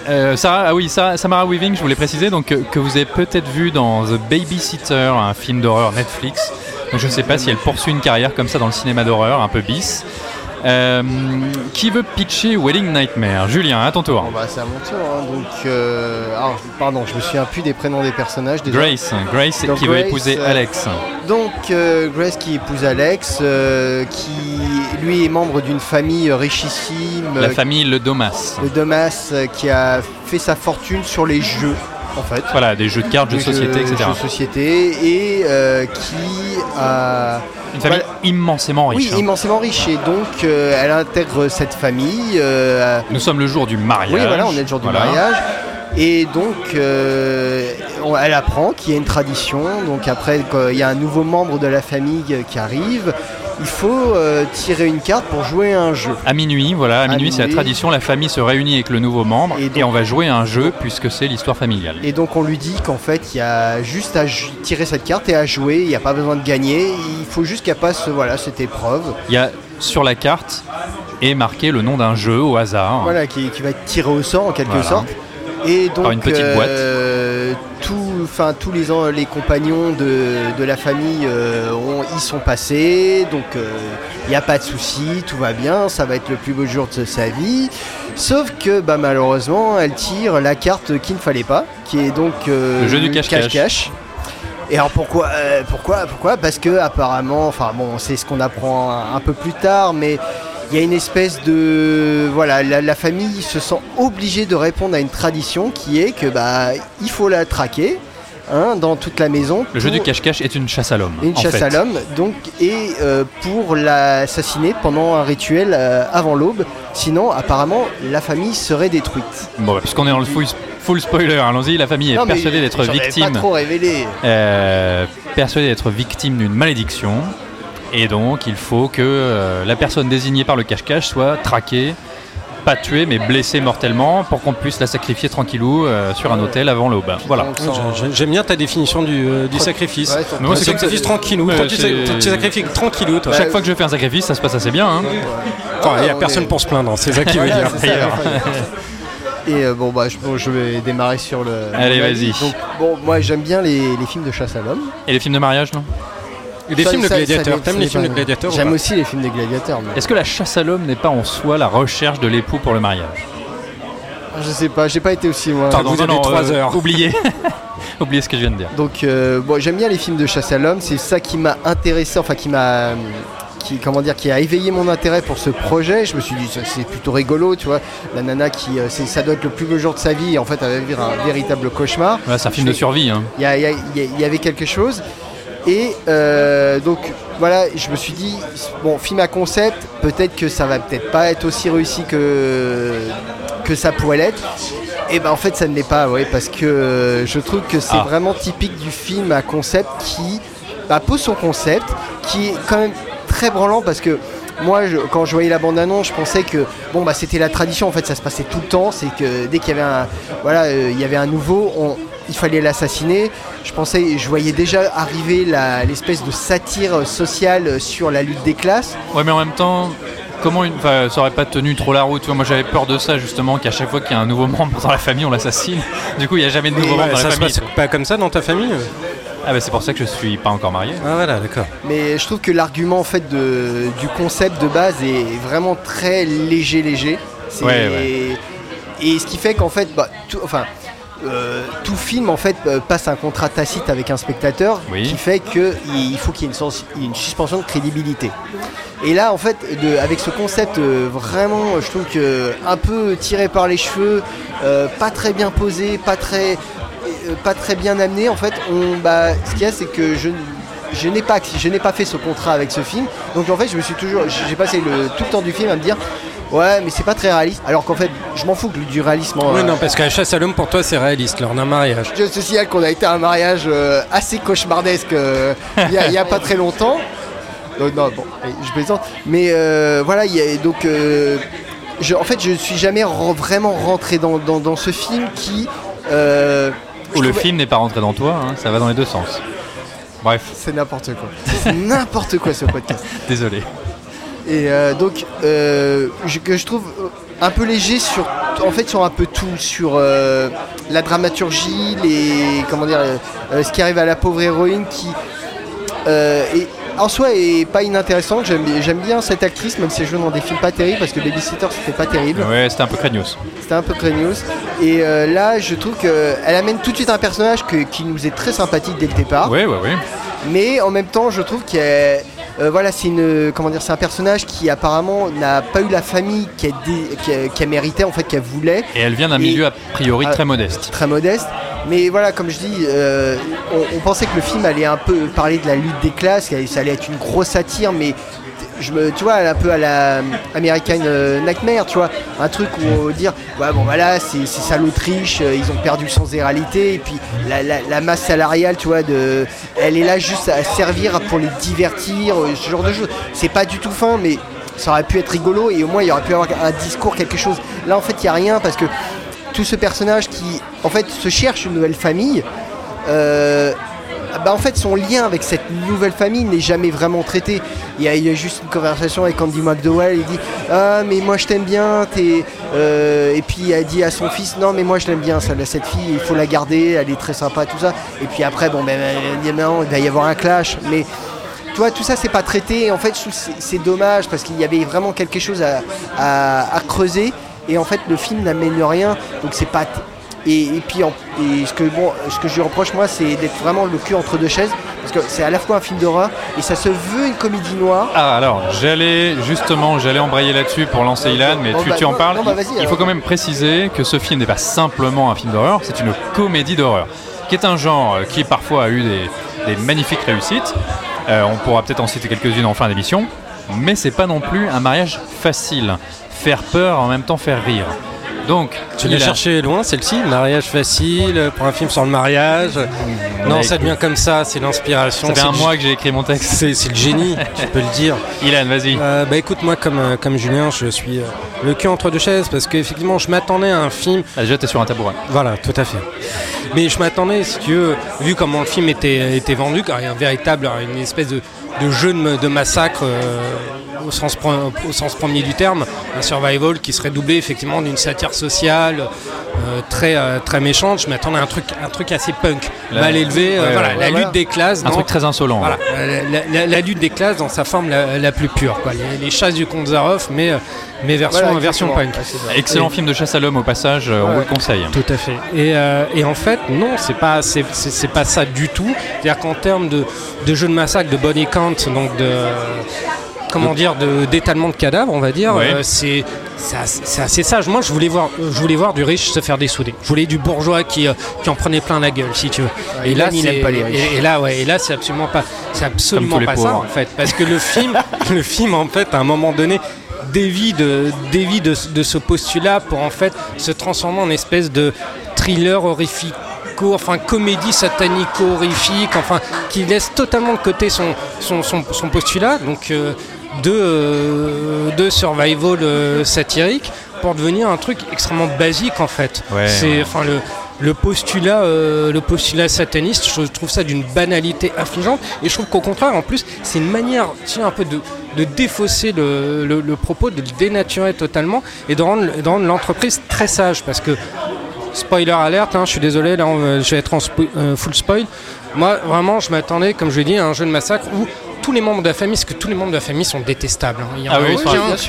Speaker 3: euh, Sarah, ah Sarah- Samara Weaving, je voulais préciser donc, que, que vous avez peut-être vu dans The Babysitter, un film d'horreur Netflix. Je ne sais pas si elle poursuit une carrière comme ça dans le cinéma d'horreur, un peu bis. Euh, qui veut pitcher Wedding Nightmare? Julien, à ton tour.
Speaker 5: Bon, bah, c'est à mon tour. hein, donc, euh, alors, pardon, je me souviens plus des prénoms des personnages. déjà.
Speaker 3: Grace, Grace
Speaker 5: Donc,
Speaker 3: qui veut épouser
Speaker 5: euh,
Speaker 3: Alex.
Speaker 5: Donc Grace qui épouse Alex, qui lui est membre d'une famille richissime,
Speaker 3: La famille Le Domas.
Speaker 5: de Domas, qui a fait sa fortune sur les jeux, en fait.
Speaker 3: Voilà, des jeux de cartes, jeux de société, etc.
Speaker 5: jeux de société, et qui a...
Speaker 3: Une famille
Speaker 5: Voilà.
Speaker 3: immensément riche.
Speaker 5: Oui,
Speaker 3: hein.
Speaker 5: immensément riche. Et donc, euh, elle intègre cette famille. euh,
Speaker 3: Nous sommes le jour du mariage.
Speaker 5: oui, voilà, on est le jour du mariage. Et donc, euh, elle apprend qu'il y a une tradition. Donc après, il y a un nouveau membre de la famille qui arrive, il faut euh, tirer une carte pour jouer à un jeu.
Speaker 3: À minuit, voilà, à, minuit, c'est la tradition, la famille se réunit avec le nouveau membre
Speaker 5: Et
Speaker 3: on va jouer à un jeu puisque c'est l'histoire familiale.
Speaker 5: Et donc on lui dit qu'en fait, il y a juste à tirer cette carte et à jouer. Il n'y a pas besoin de gagner. Il faut juste qu'elle passe voilà, cette épreuve.
Speaker 3: Il y a sur la carte est marqué le nom d'un jeu au hasard.
Speaker 5: Voilà, qui, qui va être tiré au sort en quelque
Speaker 3: Voilà.
Speaker 5: sorte. Et donc,
Speaker 3: Par une petite
Speaker 5: euh, tout- enfin, tous les, en- les compagnons de, de la famille euh, ont- y sont passés, donc euh, il n'y a pas de souci, tout va bien, ça va être le plus beau jour de sa vie. Sauf que bah, malheureusement, elle tire la carte qu'il ne fallait pas, qui est donc euh,
Speaker 3: Le jeu du cache-cache.
Speaker 5: Et alors pourquoi euh, Pourquoi Pourquoi? Parce que apparemment, enfin bon, c'est ce qu'on apprend un, un peu plus tard, mais il y a une espèce de voilà, la, la famille se sent obligée de répondre à une tradition qui est que bah il faut la traquer hein, dans toute la maison.
Speaker 3: Le jeu du cache-cache est une chasse à l'homme.
Speaker 5: une
Speaker 3: en
Speaker 5: chasse
Speaker 3: fait.
Speaker 5: à l'homme, donc, et euh, pour l'assassiner pendant un rituel euh, avant l'aube. Sinon, apparemment, la famille serait détruite.
Speaker 3: Bon, bah, puisqu'on est dans le full, full spoiler, allons-y. La famille est
Speaker 5: Non,
Speaker 3: persuadée d'être victime,
Speaker 5: Pas trop révélé.
Speaker 3: euh, persuadée d'être victime d'une malédiction, et donc il faut que la personne désignée par le cache-cache soit traquée, pas tuée, mais blessée mortellement, pour qu'on puisse la sacrifier tranquillou euh, sur un hôtel avant l'aube. Voilà.
Speaker 4: J'aime bien ta définition du, euh, du sacrifice.
Speaker 5: Ouais,
Speaker 3: ça-
Speaker 4: sacrifices tranquillou. Toi, tu, sacrifies tranquillou, toi.
Speaker 3: Chaque fois que je fais un sacrifice, ça se passe assez bien. hein.
Speaker 4: Enfin, il n'y a
Speaker 5: on
Speaker 4: personne
Speaker 5: est-
Speaker 4: pour se plaindre, c'est ça qui veut dire. <laughs>
Speaker 5: Et euh, bon bah je, bon, je vais démarrer sur le.
Speaker 3: Allez, vas-y.
Speaker 5: Bon moi j'aime bien les, les films de chasse à l'homme.
Speaker 3: Et les films de mariage, non?
Speaker 4: Des
Speaker 5: Ça-
Speaker 4: films de gladiateurs. T'aimes les films de gladiateurs
Speaker 5: J'aime aussi les films de gladiateurs. Mais...
Speaker 3: Est-ce que la chasse à l'homme n'est pas en soi la recherche de l'époux pour le mariage
Speaker 5: Je sais pas, j'ai pas été aussi loin.
Speaker 4: Pardon. vous avez trois heures.
Speaker 3: Oubliez. <laughs> oubliez ce que je viens de dire.
Speaker 5: Donc euh, bon j'aime bien les films de chasse à l'homme. C'est ça qui m'a intéressé, enfin qui m'a qui, comment dire, qui a éveillé mon intérêt pour ce projet. Je me suis dit, c'est plutôt rigolo, tu vois. La nana qui, euh, ça doit être le plus beau jour de sa vie. Et en fait, elle va vivre un véritable cauchemar.
Speaker 3: C'est un film de survie. hein.
Speaker 5: Y, y y il y avait quelque chose. Et euh, donc voilà, je me suis dit, bon, film à concept, peut-être que ça va peut-être pas être aussi réussi que, que ça pourrait l'être. Et ben en fait ça ne l'est pas, ouais, parce que euh, je trouve que c'est
Speaker 3: Ah.
Speaker 5: vraiment typique du film à concept qui bah, pose son concept, qui est quand même très branlant parce que moi, je- quand je voyais la bande-annonce, je pensais que bon bah c'était la tradition. En fait, ça se passait tout le temps. C'est que dès qu'il y avait un, voilà, euh, il y avait un nouveau, on- il fallait l'assassiner. Je pensais, je voyais déjà arriver l'espèce de satire sociale sur la lutte des classes.
Speaker 3: Ouais, mais en même temps, comment une. Enfin, ça aurait pas tenu trop la route. Tu vois, moi, j'avais peur de ça, justement, qu'à chaque fois qu'il y a un nouveau membre dans la famille, on l'assassine. <laughs> Du coup, il n'y a jamais de nouveau
Speaker 5: Et-
Speaker 3: membre
Speaker 4: Ouais,
Speaker 3: dans
Speaker 4: ça
Speaker 3: la
Speaker 4: se
Speaker 3: famille.
Speaker 4: passe pas comme ça dans ta famille
Speaker 3: Ah, bah, c'est pour ça que je suis pas encore marié.
Speaker 4: Ah voilà, d'accord.
Speaker 5: Mais je trouve que l'argument en fait de, du concept de base est vraiment très léger léger. C'est-
Speaker 3: Ouais, ouais.
Speaker 5: Et ce qui fait qu'en fait, bah, tout- enfin, euh, tout film en fait euh, passe un contrat tacite avec un spectateur
Speaker 3: Oui.
Speaker 5: qui fait qu'il il faut qu'il y ait une, sens- une suspension de crédibilité. Et là, en fait, de- avec ce concept euh, vraiment, je trouve que un peu tiré par les cheveux, euh, pas très bien posé, pas très, pas très bien amené. En fait, on, bah, ce qu'il y a, c'est que je, je n'ai pas, je n'ai pas fait ce contrat avec ce film. Donc en fait, je me suis toujours, j'ai passé le, tout le temps du film à me dire, ouais, mais c'est pas très réaliste. Alors qu'en fait, je m'en fous que du réalisme.
Speaker 4: Oui,
Speaker 5: euh,
Speaker 4: non, parce que la chasse à l'homme, pour toi, c'est réaliste lors d'un mariage.
Speaker 5: je te signale qu'on a été à un mariage euh, assez cauchemardesque euh, il y a- pas très longtemps. Euh, non, bon, je plaisante. Mais euh, voilà, il y a, donc, euh, je, en fait, je suis jamais re- vraiment rentré dans, dans- dans ce film qui. euh,
Speaker 3: Ou le
Speaker 5: trouvais-
Speaker 3: film n'est pas rentré dans toi, hein, ça va dans les deux sens. Bref,
Speaker 5: C'est n'importe quoi. C'est n'importe quoi ce podcast. <laughs>
Speaker 3: désolé.
Speaker 5: Et euh, donc, euh, je- que je trouve un peu léger sur, en fait, sur un peu tout, sur euh, la dramaturgie, les, comment dire, ce qui arrive à la pauvre héroïne qui, est- en soi, est pas inintéressante. J'aime, bien cette actrice, même si elle joue dans des films pas terribles, parce que Babysitter c'était pas terrible,
Speaker 3: Ouais, c'était un peu craignos.
Speaker 5: c'était un peu craignos. Et là, je trouve qu'elle amène tout de suite un personnage que- qui nous est très sympathique dès le départ
Speaker 3: Ouais, ouais, ouais.
Speaker 5: mais en même temps je trouve a- euh, voilà c'est une comment dire c'est un personnage qui apparemment n'a pas eu la famille qu'elle dé- qu'elle- qu'elle méritait en fait qu'elle voulait
Speaker 3: Et elle vient d'un milieu a priori très modeste.
Speaker 5: très modeste mais voilà comme je dis euh, on, on pensait que le film allait un peu parler de la lutte des classes que ça allait être une grosse satire mais je me, tu vois, un peu à la American euh, Nightmare, tu vois, un truc où dire, ouais, bon, voilà, c'est c'est ça l'Autriche, euh, ils ont perdu des réalités, et puis la, la- la masse salariale, tu vois, de, elle est là juste à servir pour les divertir, euh, ce genre de choses. C'est pas du tout fin, mais ça aurait pu être rigolo, et au moins il y aurait pu avoir un discours, quelque chose. Là, en fait, il n'y a rien, parce que tout ce personnage qui, en fait, se cherche une nouvelle famille, euh, bah en fait son lien avec cette nouvelle famille n'est jamais vraiment traité. Il y, a, juste une conversation avec Andy McDowell, il dit Ah mais moi je t'aime bien, euh, et puis elle dit à son fils Non mais moi je l'aime bien, cette fille, il faut la garder, elle est très sympa, tout ça. Et puis après, bon ben non, il va y avoir un clash. Mais tu vois, tout ça c'est pas traité. En fait, c'est- dommage parce qu'il y avait vraiment quelque chose à- à creuser. Et en fait, le film n'amène rien. Donc c'est pas. Et, et puis, en- et ce, que, bon, ce que je lui reproche, moi, c'est d'être vraiment le cul entre deux chaises. Parce que c'est à la fois un film d'horreur et ça se veut une comédie noire.
Speaker 3: Ah alors, j'allais justement, j'allais embrayer là-dessus pour lancer Ilan, mais
Speaker 5: Bon,
Speaker 3: tu,
Speaker 5: bah,
Speaker 3: tu en
Speaker 5: non,
Speaker 3: parles.
Speaker 5: non, bah,
Speaker 3: Il- faut quand même préciser que ce film n'est pas simplement un film d'horreur, c'est une comédie d'horreur, qui est un genre euh, qui parfois a eu des, des magnifiques réussites. Euh, on pourra peut-être en citer quelques-unes en fin d'émission, mais c'est pas non plus un mariage facile. Faire peur en même temps faire rire. Donc,
Speaker 4: Tu l'as cherché loin, celle-ci Mariage facile, pour un film sur le mariage. Non, ça devient comme ça, c'est l'inspiration.
Speaker 3: Ça fait un mois que j'ai écrit mon texte.
Speaker 4: C'est le génie, <laughs> tu peux le dire.
Speaker 3: Ilan, vas-y.
Speaker 4: Euh, bah écoute, moi, comme, euh, comme Julien, je suis euh, le cul entre deux chaises parce qu'effectivement, je m'attendais à un film
Speaker 3: Ah, déjà, t'es sur un tabouret.
Speaker 4: Voilà, tout à fait. Mais je m'attendais, si tu veux, vu comment le film était, était vendu, car il y a un véritable, une espèce de, de jeu de, de massacre euh, au, sens, pre- au sens premier du terme, un survival qui serait doublé effectivement d'une satire sociale euh, très, euh, très méchante. Je m'attendais à un truc, un truc assez punk,
Speaker 3: La-
Speaker 4: mal élevé. euh,
Speaker 3: Ouais,
Speaker 4: voilà,
Speaker 3: ouais,
Speaker 4: la
Speaker 5: ouais,
Speaker 4: lutte des classes.
Speaker 3: Un
Speaker 4: dans-
Speaker 3: truc très insolent.
Speaker 4: voilà, la, la- la lutte des classes dans sa forme la, la plus pure. Quoi. Les, les chasses du comte Zaroff, mais, mais version,
Speaker 5: Voilà,
Speaker 4: version punk.
Speaker 3: Excellent film de chasse à l'homme au passage, on vous le conseille.
Speaker 4: Tout à fait. Et, euh, et en fait, non, c'est pas, c'est, c'est- c'est pas ça du tout. C'est-à-dire qu'en termes de, de jeu de massacre, de body count, donc de comment dire, de d'étalement de cadavres, on va dire,
Speaker 3: Ouais.
Speaker 4: euh, c'est c'est assez, sage. Moi, je voulais voir, je voulais voir du riche se faire dessouder. Je voulais du bourgeois qui, euh, qui en prenait plein la gueule, si tu veux.
Speaker 5: Ouais, Ilan, il
Speaker 4: c'est-
Speaker 5: aime pas les riches.
Speaker 4: Et, et là, ouais, et là, c'est absolument pas, c'est absolument pas ça en fait, parce que le film, <laughs> le film en fait, à un moment donné, dévie de, dévie de, de ce postulat pour en fait se transformer en espèce de thriller horrifique enfin comédie satanico horrifique enfin qui laisse totalement de côté son, son, son, son postulat donc euh, de, euh, de survival euh, satirique pour devenir un truc extrêmement basique en fait
Speaker 3: Ouais,
Speaker 4: c'est
Speaker 3: ouais.
Speaker 4: enfin le le postulat, euh, le postulat sataniste, je trouve ça d'une banalité affligeante. Et je trouve qu'au contraire, en plus, c'est une manière, sais, un peu de, de défausser le, le- le propos, de le dénaturer totalement et de rendre, de rendre l'entreprise très sage. Parce que, spoiler alerte, hein, je suis désolé, là, on je vais être en spo- euh, full spoil. Moi, vraiment, je m'attendais, comme je l'ai dit, à un jeu de massacre où tous les membres de la famille, parce que tous les membres de la famille sont détestables. hein. Il y en
Speaker 3: Ah oui,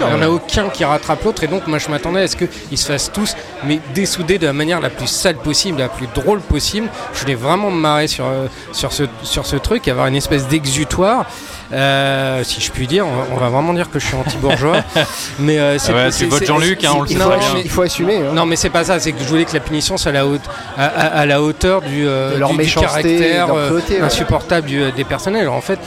Speaker 4: en a aucun qui rattrape l'autre, et donc moi je m'attendais à ce qu'ils se fassent tous, mais dessoudés de la manière la plus sale possible, la plus drôle possible. Je voulais vraiment me marrer sur, euh, sur, ce, sur ce truc, avoir une espèce d'exutoire. Euh, si je puis dire, on, on va vraiment dire que je suis anti-bourgeois. <laughs> mais euh, c'est
Speaker 3: Ah ouais,
Speaker 4: c'est-
Speaker 3: tu votes Jean-Luc, hein, on le sait
Speaker 4: non,
Speaker 3: très bien.
Speaker 4: mais-
Speaker 5: Il faut assumer. hein.
Speaker 4: non mais c'est pas ça, c'est que je voulais que la punition soit à la, haute, à, à- à la hauteur du, euh,
Speaker 5: De leur
Speaker 4: du- caractère
Speaker 5: de leur
Speaker 4: euh,
Speaker 5: cruauté, ouais.
Speaker 4: insupportable du- des personnels. Alors, en fait,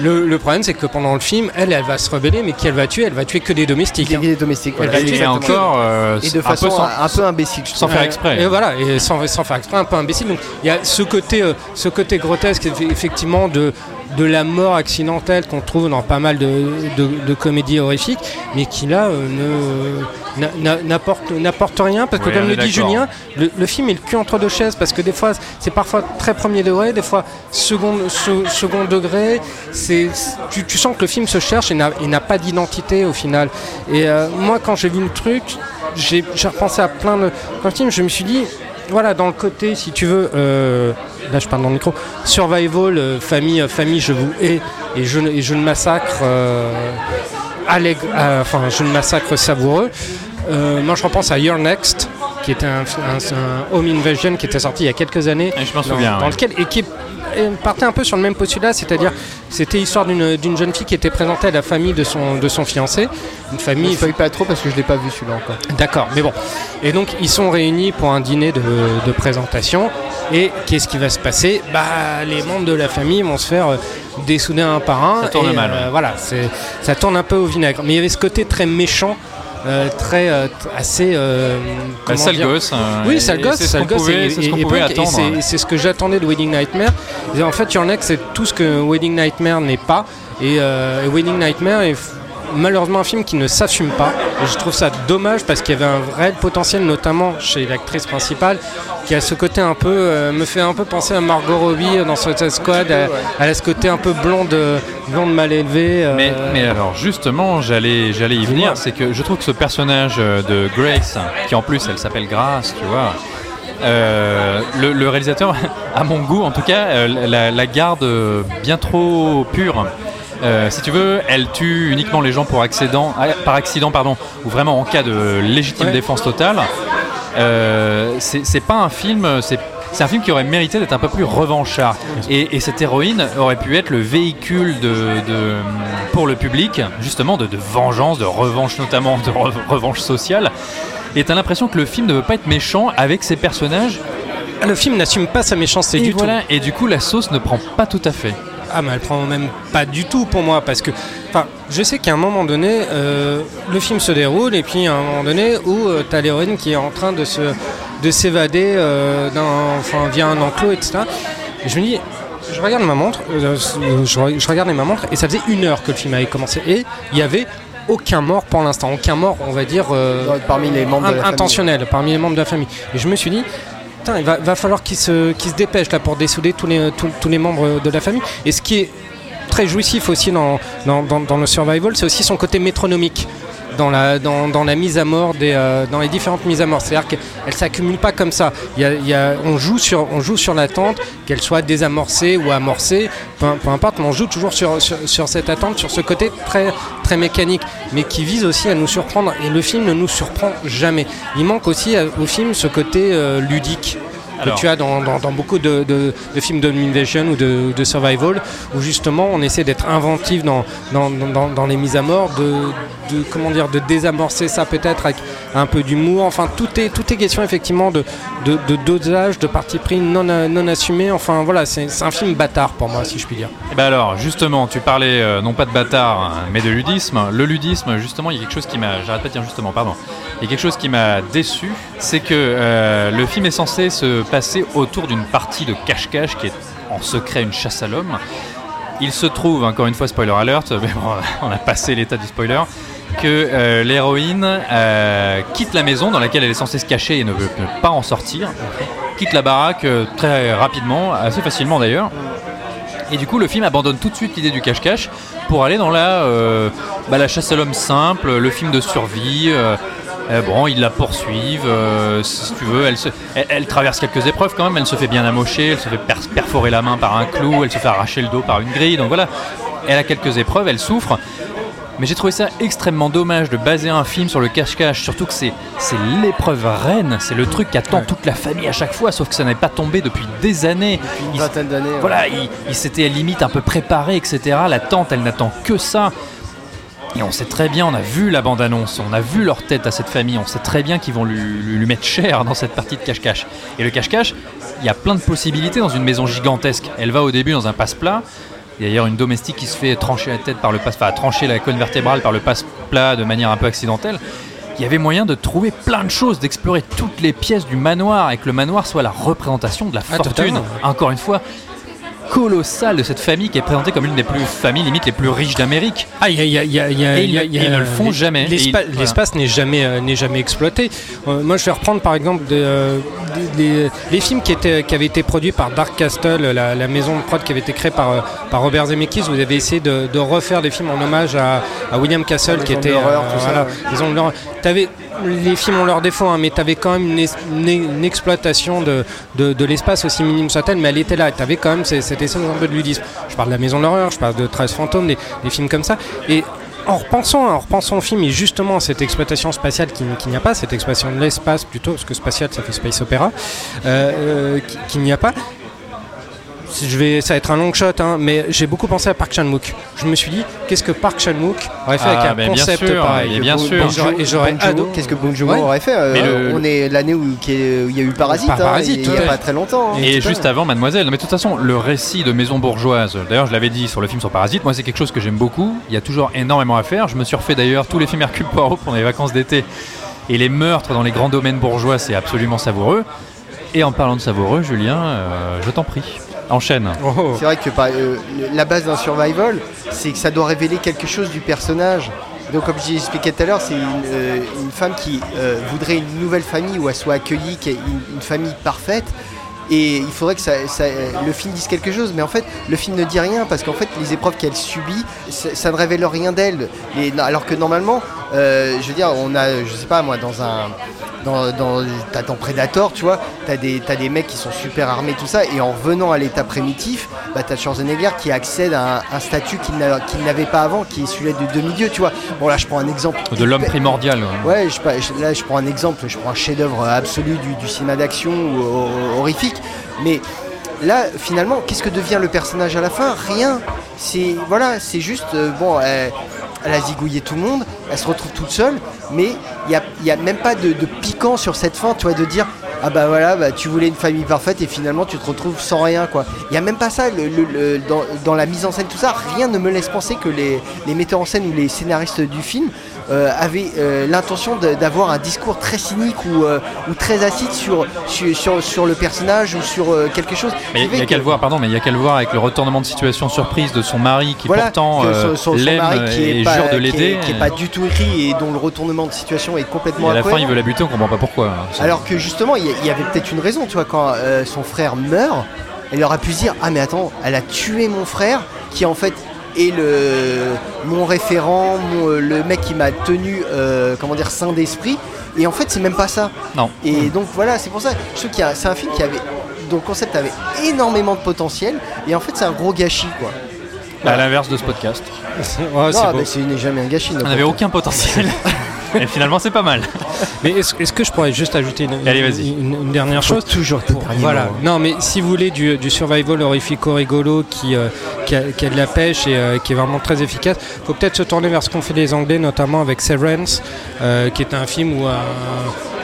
Speaker 4: le, le problème c'est que pendant le film, elle, elle va se rebeller, mais qui elle va tuer? Elle va tuer que des domestiques.
Speaker 5: Des
Speaker 4: hein.
Speaker 5: guillemets domestiques. voilà.
Speaker 4: Elle va
Speaker 3: Et
Speaker 4: tuer
Speaker 3: encore, euh,
Speaker 5: Et de
Speaker 3: un peu
Speaker 5: façon
Speaker 3: sans,
Speaker 5: un peu imbécile. je
Speaker 3: sans faire exprès.
Speaker 4: Et voilà, et sans, sans faire exprès, un peu imbécile. Donc il y a ce côté, euh, ce côté grotesque eff- effectivement de, de la mort accidentelle qu'on trouve dans pas mal de, de- de comédies horrifiques, mais qui là euh, n'apporte n'apporte rien parce que
Speaker 3: Oui,
Speaker 4: comme le dit. Julien, le, le film est le cul entre deux chaises parce que des fois c'est parfois très premier degré, des fois second, se- second degré. C'est tu, tu sens que le film se cherche et n'a et n'a pas d'identité au final. Et euh, moi quand j'ai vu le truc, j'ai j'ai repensé à plein de, plein de films. Je me suis dit voilà, dans le côté, si tu veux, euh, là je parle dans le micro, survival, euh, famille, euh, famille, je vous hais et je, et je ne massacre, euh, allègre- enfin, je ne massacre savoureux. Moi je repense à Your Next, qui était un, un- un Home Invasion qui était sorti il y a quelques années,
Speaker 3: Et je m'en souviens.
Speaker 4: dans
Speaker 3: ouais.
Speaker 4: lequel et qui est- et partait un peu sur le même postulat, c'est-à-dire c'était l'histoire d'une jeune fille qui était présentée à la famille de son, de son fiancé, une
Speaker 5: Ne
Speaker 4: famille
Speaker 5: spoil pas trop parce que je l'ai pas vu celui-là encore.
Speaker 4: D'accord, mais bon. Et donc ils sont réunis pour un dîner de, de présentation. Et qu'est-ce qui va se passer? Bah les membres de la famille vont se faire euh, dessouder un par un.
Speaker 3: Ça tourne
Speaker 4: et,
Speaker 3: mal,
Speaker 4: euh. Voilà, ça tourne un peu au vinaigre. Mais il y avait ce côté très méchant, euh, très euh, assez. euh,
Speaker 3: Bah, sale gosse. hein,
Speaker 4: oui, sale gosse,
Speaker 3: C'est ce qu'on pouvait, c'est ce pouvait attendre.
Speaker 4: c'est- que j'attendais de Wedding Nightmare. Et en fait, Your Next, c'est tout ce que Wedding Nightmare n'est pas. Et, euh, Wedding Nightmare est malheureusement un film qui ne s'assume pas. Je trouve ça dommage parce qu'il y avait un vrai potentiel, notamment chez l'actrice principale, qui a ce côté un peu, euh, me fait un peu penser à Margot Robbie dans Suicide Squad. Elle, a ce côté un peu blonde, blonde mal élevée. euh,
Speaker 3: Mais, alors justement, j'allais y venir, c'est que je trouve que ce personnage euh, de Grace, qui en plus elle s'appelle Grace, tu vois, euh, le, réalisateur, <laughs> à mon goût en tout cas, euh, la, garde euh, bien trop pure. Euh, si tu veux, elle tue uniquement les gens pour accident, ah, par accident, pardon, ou vraiment en cas de légitime
Speaker 4: Ouais.
Speaker 3: défense totale. Euh, c'est c'est pas un film, c'est c'est un film qui aurait mérité d'être un peu plus revanchard. Et, et cette héroïne aurait pu être le véhicule de, de- pour le public, justement, de, de vengeance, de revanche notamment, de re- revanche sociale. Et t'as l'impression que le film ne veut pas être méchant avec ses personnages.
Speaker 4: Le film n'assume pas sa méchanceté
Speaker 3: Et
Speaker 4: du
Speaker 3: voilà.
Speaker 4: tout.
Speaker 3: Et du coup, la sauce ne prend pas tout à fait.
Speaker 4: Ah mais elle prend même pas du tout pour moi parce que enfin je sais qu'à un moment donné euh, le film se déroule et puis à un moment donné où euh, t'as l'héroïne qui est en train de se de s'évader euh, d'un- enfin via un enclos etc et je me dis je regarde ma montre euh, je, re- je regardais ma montre et ça faisait une heure que le film avait commencé et il y avait aucun mort pour l'instant. Aucun mort on va dire euh,
Speaker 5: Parmi les membres
Speaker 4: intentionnel parmi les membres de la famille. Et je me suis dit, il va, falloir qu'il se, qu'il se dépêche là pour dessouder tous les, membres de la famille. Et ce qui est très jouissif aussi dans le survival, c'est aussi son côté métronomique. Dans la, mise à mort des, euh, dans les différentes mises à mort, c'est-à-dire qu'elles s'accumulent pas comme ça. On joue sur, l'attente, qu'elle soit désamorcée ou amorcée, peu, importe, mais on joue toujours sur cette attente, sur ce côté très, très mécanique, mais qui vise aussi à nous surprendre. Et le film ne nous surprend jamais. Il manque aussi euh, au film ce côté euh, ludique
Speaker 3: Alors.
Speaker 4: que tu as dans, dans- dans beaucoup de, de- de films d'invasion ou de, de survival, où justement on essaie d'être inventif dans, les mises à mort, de, de- comment dire, de désamorcer ça peut-être avec un peu d'humour. Enfin, tout est, tout est question effectivement de, de, de dosage, de parti pris non, non assumé. Enfin voilà, c'est un film bâtard pour moi, si je puis dire.
Speaker 3: Et ben alors, justement, tu parlais euh, non pas de bâtard, mais de ludisme. Le ludisme, justement, il y a quelque chose qui m'a. J'arrête pas de dire justement, pardon. Il y a quelque chose qui m'a déçu, c'est que euh, le film est censé se passer autour d'une partie de cache-cache qui est en secret une chasse à l'homme. Il se trouve, encore une fois, spoiler alert, <laughs> mais bon, on a passé l'état du spoiler, que euh, l'héroïne euh, quitte la maison dans laquelle elle est censée se cacher et ne veut pas en sortir, quitte la baraque euh, très rapidement, assez facilement d'ailleurs. Et du coup, le film abandonne tout de suite l'idée du cache-cache pour aller dans la, bah, la chasse à l'homme simple, le film de survie. Euh, bon, ils la poursuivent, euh, si tu veux. Elle, se- elle, elle traverse quelques épreuves quand même. Elle se fait bien amocher, elle se fait per- perforer la main par un clou, elle se fait arracher le dos par une grille. Donc voilà, elle a quelques épreuves, elle souffre. Mais j'ai trouvé ça extrêmement dommage de baser un film sur le cache-cache, surtout que c'est l'épreuve reine, c'est le truc qu'attend toute la famille à chaque fois, sauf que ça n'est pas tombé depuis des années.
Speaker 5: Une
Speaker 3: Il-
Speaker 5: vingtaine d'années. ouais.
Speaker 3: voilà, il, il s'était limite un peu préparé, etc. La tante, elle n'attend que ça. Et on sait très bien, on a vu la bande-annonce, on a vu leur tête à cette famille, on sait très bien qu'ils vont lui, lui- lui mettre cher dans cette partie de cache-cache. Et le cache-cache, il y a plein de possibilités dans une maison gigantesque. Elle va au début dans un passe-plat. Il y a d'ailleurs une domestique qui se fait trancher la tête par le passe, enfin trancher la colonne vertébrale par le passe-plat de manière un peu accidentelle. Il y avait moyen de trouver plein de choses, d'explorer toutes les pièces du manoir et que le manoir soit la représentation de la
Speaker 4: Ah,
Speaker 3: fortune.
Speaker 4: totalement.
Speaker 3: Encore une fois, colossale de cette famille qui est présentée comme une des plus familles limite les plus riches d'Amérique.
Speaker 4: Ah, il y a, il y a- il y a- il y a-
Speaker 3: Et ils
Speaker 4: il y a-
Speaker 3: ne- ils le font
Speaker 4: les-
Speaker 3: jamais. voilà.
Speaker 4: L'espace n'est jamais, euh, n'est jamais exploité. Euh, moi, je vais reprendre par exemple des, euh, des- des- les films qui, étaient, qui avaient été produits par Dark Castle, la, la maison de prod qui avait été créée par, euh, par Robert Zemeckis. Vous avez essayé de, de refaire des films en hommage à, à William Castle,
Speaker 5: Les
Speaker 4: qui était.
Speaker 5: l'horreur, tout ça,
Speaker 4: voilà,
Speaker 5: ouais.
Speaker 4: les Les films ont leurs défauts, hein, mais tu avais quand même une, une exploitation de, de, l'espace aussi minime soit-elle, mais elle était là. Tu avais quand même cette, essence un peu de ludisme. Je parle de la Maison de l'horreur, je parle de 13 fantômes, des, films comme ça. Et en repensant, en repensant au film et justement à cette exploitation spatiale qui, qui n'y a pas, cette exploitation de l'espace plutôt, parce que spatial ça fait space opéra, euh, euh, qui- qu'il n'y a pas. Je vais, ça va être un long shot, hein, mais j'ai beaucoup pensé à Park Chan-wook. Je me suis dit, qu'est-ce que Park Chan-wook aurait fait
Speaker 3: Ah,
Speaker 4: avec un
Speaker 3: ben, bien
Speaker 4: concept
Speaker 3: sûr,
Speaker 4: pareil
Speaker 3: mais bien
Speaker 5: Bon-
Speaker 3: sûr.
Speaker 4: Et j'aurais.
Speaker 5: Qu'est-ce que Bong Joon-ho
Speaker 4: Ouais.
Speaker 5: aurait fait euh,
Speaker 3: le-
Speaker 5: On est l'année où, il y a eu Parasite,
Speaker 4: Par
Speaker 5: hein,
Speaker 4: Parasite,
Speaker 5: il n'y a
Speaker 4: fait.
Speaker 5: pas très longtemps. hein.
Speaker 3: Et juste avant Mademoiselle, non, mais de toute façon, le récit de Maison Bourgeoise, d'ailleurs je l'avais dit sur le film sur Parasite, moi c'est quelque chose que j'aime beaucoup, il y a toujours énormément à faire, je me suis refait d'ailleurs tous les films Hercule Poirot pendant les vacances d'été, et les meurtres dans les grands domaines bourgeois c'est absolument savoureux, et en parlant de savoureux, Julien, euh, je t'en prie, enchaîne.
Speaker 4: Oh.
Speaker 5: C'est vrai que par- euh, la base d'un survival, c'est que ça doit révéler quelque chose du personnage. Donc, comme j'ai expliqué tout à l'heure, c'est une, euh, une femme qui euh, voudrait une nouvelle famille où elle soit accueillie, qui ait une, une famille parfaite. Et il faudrait que ça- ça- le film dise quelque chose, mais en fait, le film ne dit rien parce qu'en fait, les épreuves qu'elle subit, ça, ça ne révèle rien d'elle. Et- Alors que normalement, euh, je veux dire, on a, je sais pas moi, dans un, dans, dans, t'as dans Predator, tu vois, t'as des, t'as des mecs qui sont super armés, tout ça, et en revenant à l'état primitif, bah, t'as Schwarzenegger qui accède à un, un statut qu'il n'a- qu'il n'avait pas avant, qui est celui de demi-dieu, tu vois. Bon, là, je prends un exemple.
Speaker 3: De l'homme primordial. ouais.
Speaker 5: Je, là je prends un exemple, je prends un chef-d'œuvre absolu du, du cinéma d'action ou ho- horrifique, mais là finalement, qu'est-ce que devient le personnage à la fin? Rien. C'est voilà, c'est juste euh, bon, elle, elle a zigouillé tout le monde, elle se retrouve toute seule, mais il n'y a, y a même pas de, de piquant sur cette fin, tu vois, de dire ah bah voilà, bah, tu voulais une famille parfaite et finalement tu te retrouves sans rien quoi. Il n'y a même pas ça le- le- dans, dans la mise en scène, tout ça, rien ne me laisse penser que les, les metteurs en scène ou les scénaristes du film euh, avaient euh, l'intention d'avoir un discours très cynique ou, euh, ou très acide sur, sur, sur, sur le personnage ou sur quelque chose.
Speaker 3: Mais il y a qu'à le voir, pardon, mais il y a qu'à le voir avec le retournement de situation surprise de son mari qui
Speaker 5: Voilà,
Speaker 3: pourtant l'aime et
Speaker 5: pas,
Speaker 3: jure de l'aider.
Speaker 5: qui est pas du tout écrit et dont le retournement de situation est
Speaker 3: Et
Speaker 5: complètement
Speaker 3: à la fin, il veut la buter, on comprend pas pourquoi. hein.
Speaker 5: Alors que justement, il y, avait peut-être une raison, tu vois, quand son frère meurt, elle aurait pu se dire Ah, mais attends, elle a tué mon frère, qui en fait est le, mon référent, mon- le mec qui m'a tenu, euh, comment dire, sain d'esprit. Et en fait, c'est même pas ça.
Speaker 3: Non.
Speaker 5: Et donc voilà, c'est pour ça. Je trouve c'est un film qui avait, dont le concept avait énormément de potentiel, et en fait, c'est un gros gâchis, quoi.
Speaker 3: À l'inverse de ce podcast. <laughs>
Speaker 4: Ouais, c'est
Speaker 5: jamais un gâchis.
Speaker 3: On n'avait aucun potentiel. <laughs> Et finalement, c'est pas mal.
Speaker 4: Mais est-ce est-ce que je pourrais juste ajouter une,
Speaker 3: Allez, vas-y.
Speaker 4: une- une dernière chose
Speaker 5: toujours
Speaker 4: Pour- Voilà. Non, mais si vous voulez du, du survival horrifico-rigolo qui, euh, qui, a, qui a de la pêche et euh, qui est vraiment très efficace, faut peut-être se tourner vers ce qu'ont fait les Anglais, notamment avec Severance, euh, qui est un film où un,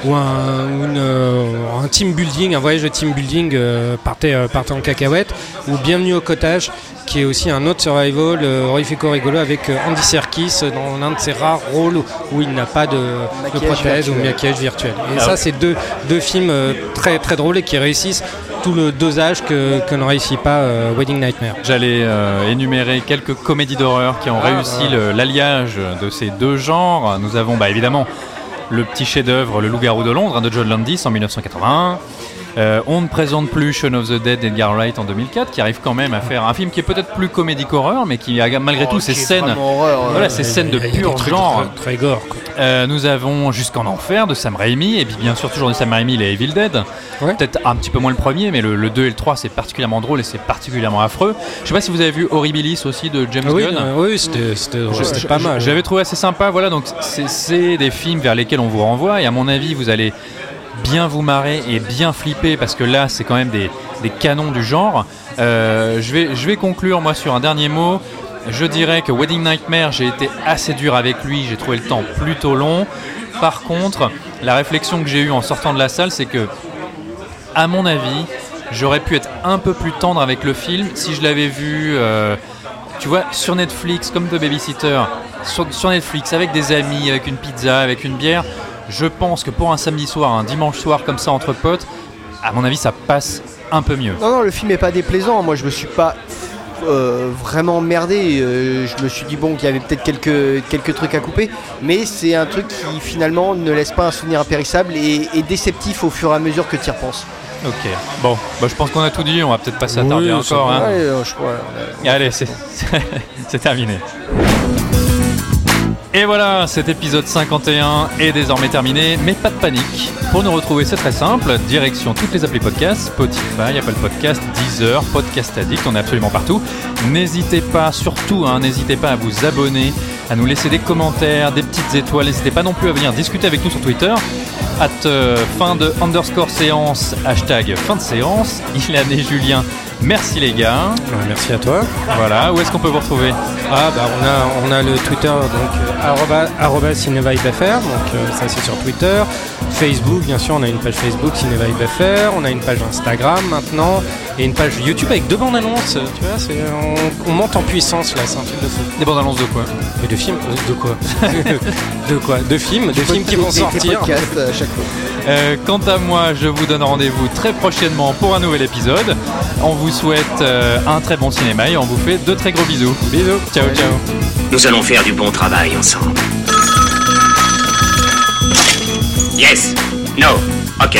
Speaker 4: où un, une, euh, un team building, un voyage de team building euh, partait, euh, partait en cacahuète, ou Bienvenue au cottage, qui est aussi un autre survival euh, horrifico-rigolo avec euh, Andy Serkis dans l'un de ses rares rôles où il n'a pas de, de prothèse ou maquillage virtuel. Et
Speaker 3: Ah
Speaker 4: ça,
Speaker 3: ouais.
Speaker 4: c'est deux, deux films très, très drôles et qui réussissent tout le dosage que, que ne réussit pas Wedding Nightmare.
Speaker 3: J'allais énumérer quelques comédies d'horreur qui ont
Speaker 5: Ah,
Speaker 3: réussi l'alliage de ces deux genres. Nous avons bah, évidemment le petit chef-d'œuvre Le Loup-garou de Londres hein, de John Landis en 1981. Euh, on ne présente plus Shaun of the Dead d'Edgar Wright en 2004, qui arrive quand même à faire un film qui est peut-être plus comédique horreur, mais qui a malgré
Speaker 5: Oh,
Speaker 3: tout
Speaker 5: est
Speaker 3: scènes.
Speaker 5: horreur,
Speaker 3: Voilà, ces scènes de pur genre.
Speaker 4: Très, très gore. quoi.
Speaker 3: Euh, nous avons Jusqu'en Enfer de Sam Raimi, et puis bien sûr toujours de Sam Raimi, les Evil Dead.
Speaker 4: Ouais.
Speaker 3: Peut-être un petit peu moins le premier, mais le, le 2 et le 3 c'est particulièrement drôle et c'est particulièrement affreux. Je sais pas si vous avez vu Horribilis aussi de James
Speaker 4: Ah oui,
Speaker 3: Gunn.
Speaker 4: oui, c'était pas mal.
Speaker 3: J'avais trouvé assez sympa, voilà, donc c'est des films vers lesquels on vous renvoie, et à mon avis, vous allez bien vous marrer et bien flipper, parce que là, c'est quand même des, des canons du genre. Euh, je, vais, je vais conclure, moi, sur un dernier mot. Je dirais que Wedding Nightmare, j'ai été assez dur avec lui, j'ai trouvé le temps plutôt long. Par contre, la réflexion que j'ai eue en sortant de la salle, c'est que, à mon avis, j'aurais pu être un peu plus tendre avec le film si je l'avais vu, euh, tu vois, sur Netflix, comme The Babysitter, sur, sur Netflix, avec des amis, avec une pizza, avec une bière. Je pense que pour un samedi soir, un dimanche soir comme ça entre potes, à mon avis, ça passe un peu mieux.
Speaker 5: Non, non, le film est pas déplaisant. Moi, je me suis pas euh, vraiment emmerdé. Euh, je me suis dit, bon, qu'il y avait peut-être quelques, quelques trucs à couper. Mais c'est un truc qui, finalement, ne laisse pas un souvenir impérissable et déceptif au fur et à mesure que tu y repenses.
Speaker 3: Ok. Bon, bah, je pense qu'on a tout dit. On va peut-être pas s'attarder
Speaker 4: Oui,
Speaker 3: encore. hein.
Speaker 5: Ouais, euh, je crois. on a-
Speaker 3: Allez, c'est <laughs> terminé. Et voilà, cet épisode 51 est désormais terminé, mais pas de panique. Pour nous retrouver, c'est très simple. Direction toutes les applis podcasts, Spotify, Apple Podcast, Deezer, Podcast Addict, on est absolument partout. N'hésitez pas, surtout, hein, n'hésitez pas à vous abonner, à nous laisser des commentaires, des petites étoiles. N'hésitez pas non plus à venir discuter avec nous sur Twitter. At euh, fin de underscore séance, hashtag fin de séance. Ilan et Julien, merci les gars.
Speaker 4: Ouais, merci à toi.
Speaker 3: Voilà, où est-ce qu'on peut vous retrouver
Speaker 4: Ah bah on a on a le Twitter donc euh, arroba, donc euh, ça c'est sur Twitter. Facebook bien sûr on a une page Facebook CinevibeFR, on a une page Instagram maintenant et une page YouTube avec deux bandes annonces. Tu vois c'est on, on monte en puissance là c'est un truc de fou.
Speaker 3: Des bandes annonces de quoi?
Speaker 4: Mais de films de quoi? <laughs> De quoi? De films, de films qui vont
Speaker 5: Des- des
Speaker 4: sortir.
Speaker 5: podcasts à chaque fois.
Speaker 3: Euh, Quant à moi, je vous donne rendez-vous très prochainement pour un nouvel épisode. On vous souhaite euh, un très bon cinéma et on vous fait de très gros bisous.
Speaker 4: Bisous.
Speaker 3: Ciao, ciao.
Speaker 1: Nous allons faire du bon travail ensemble. Yes. No. Ok.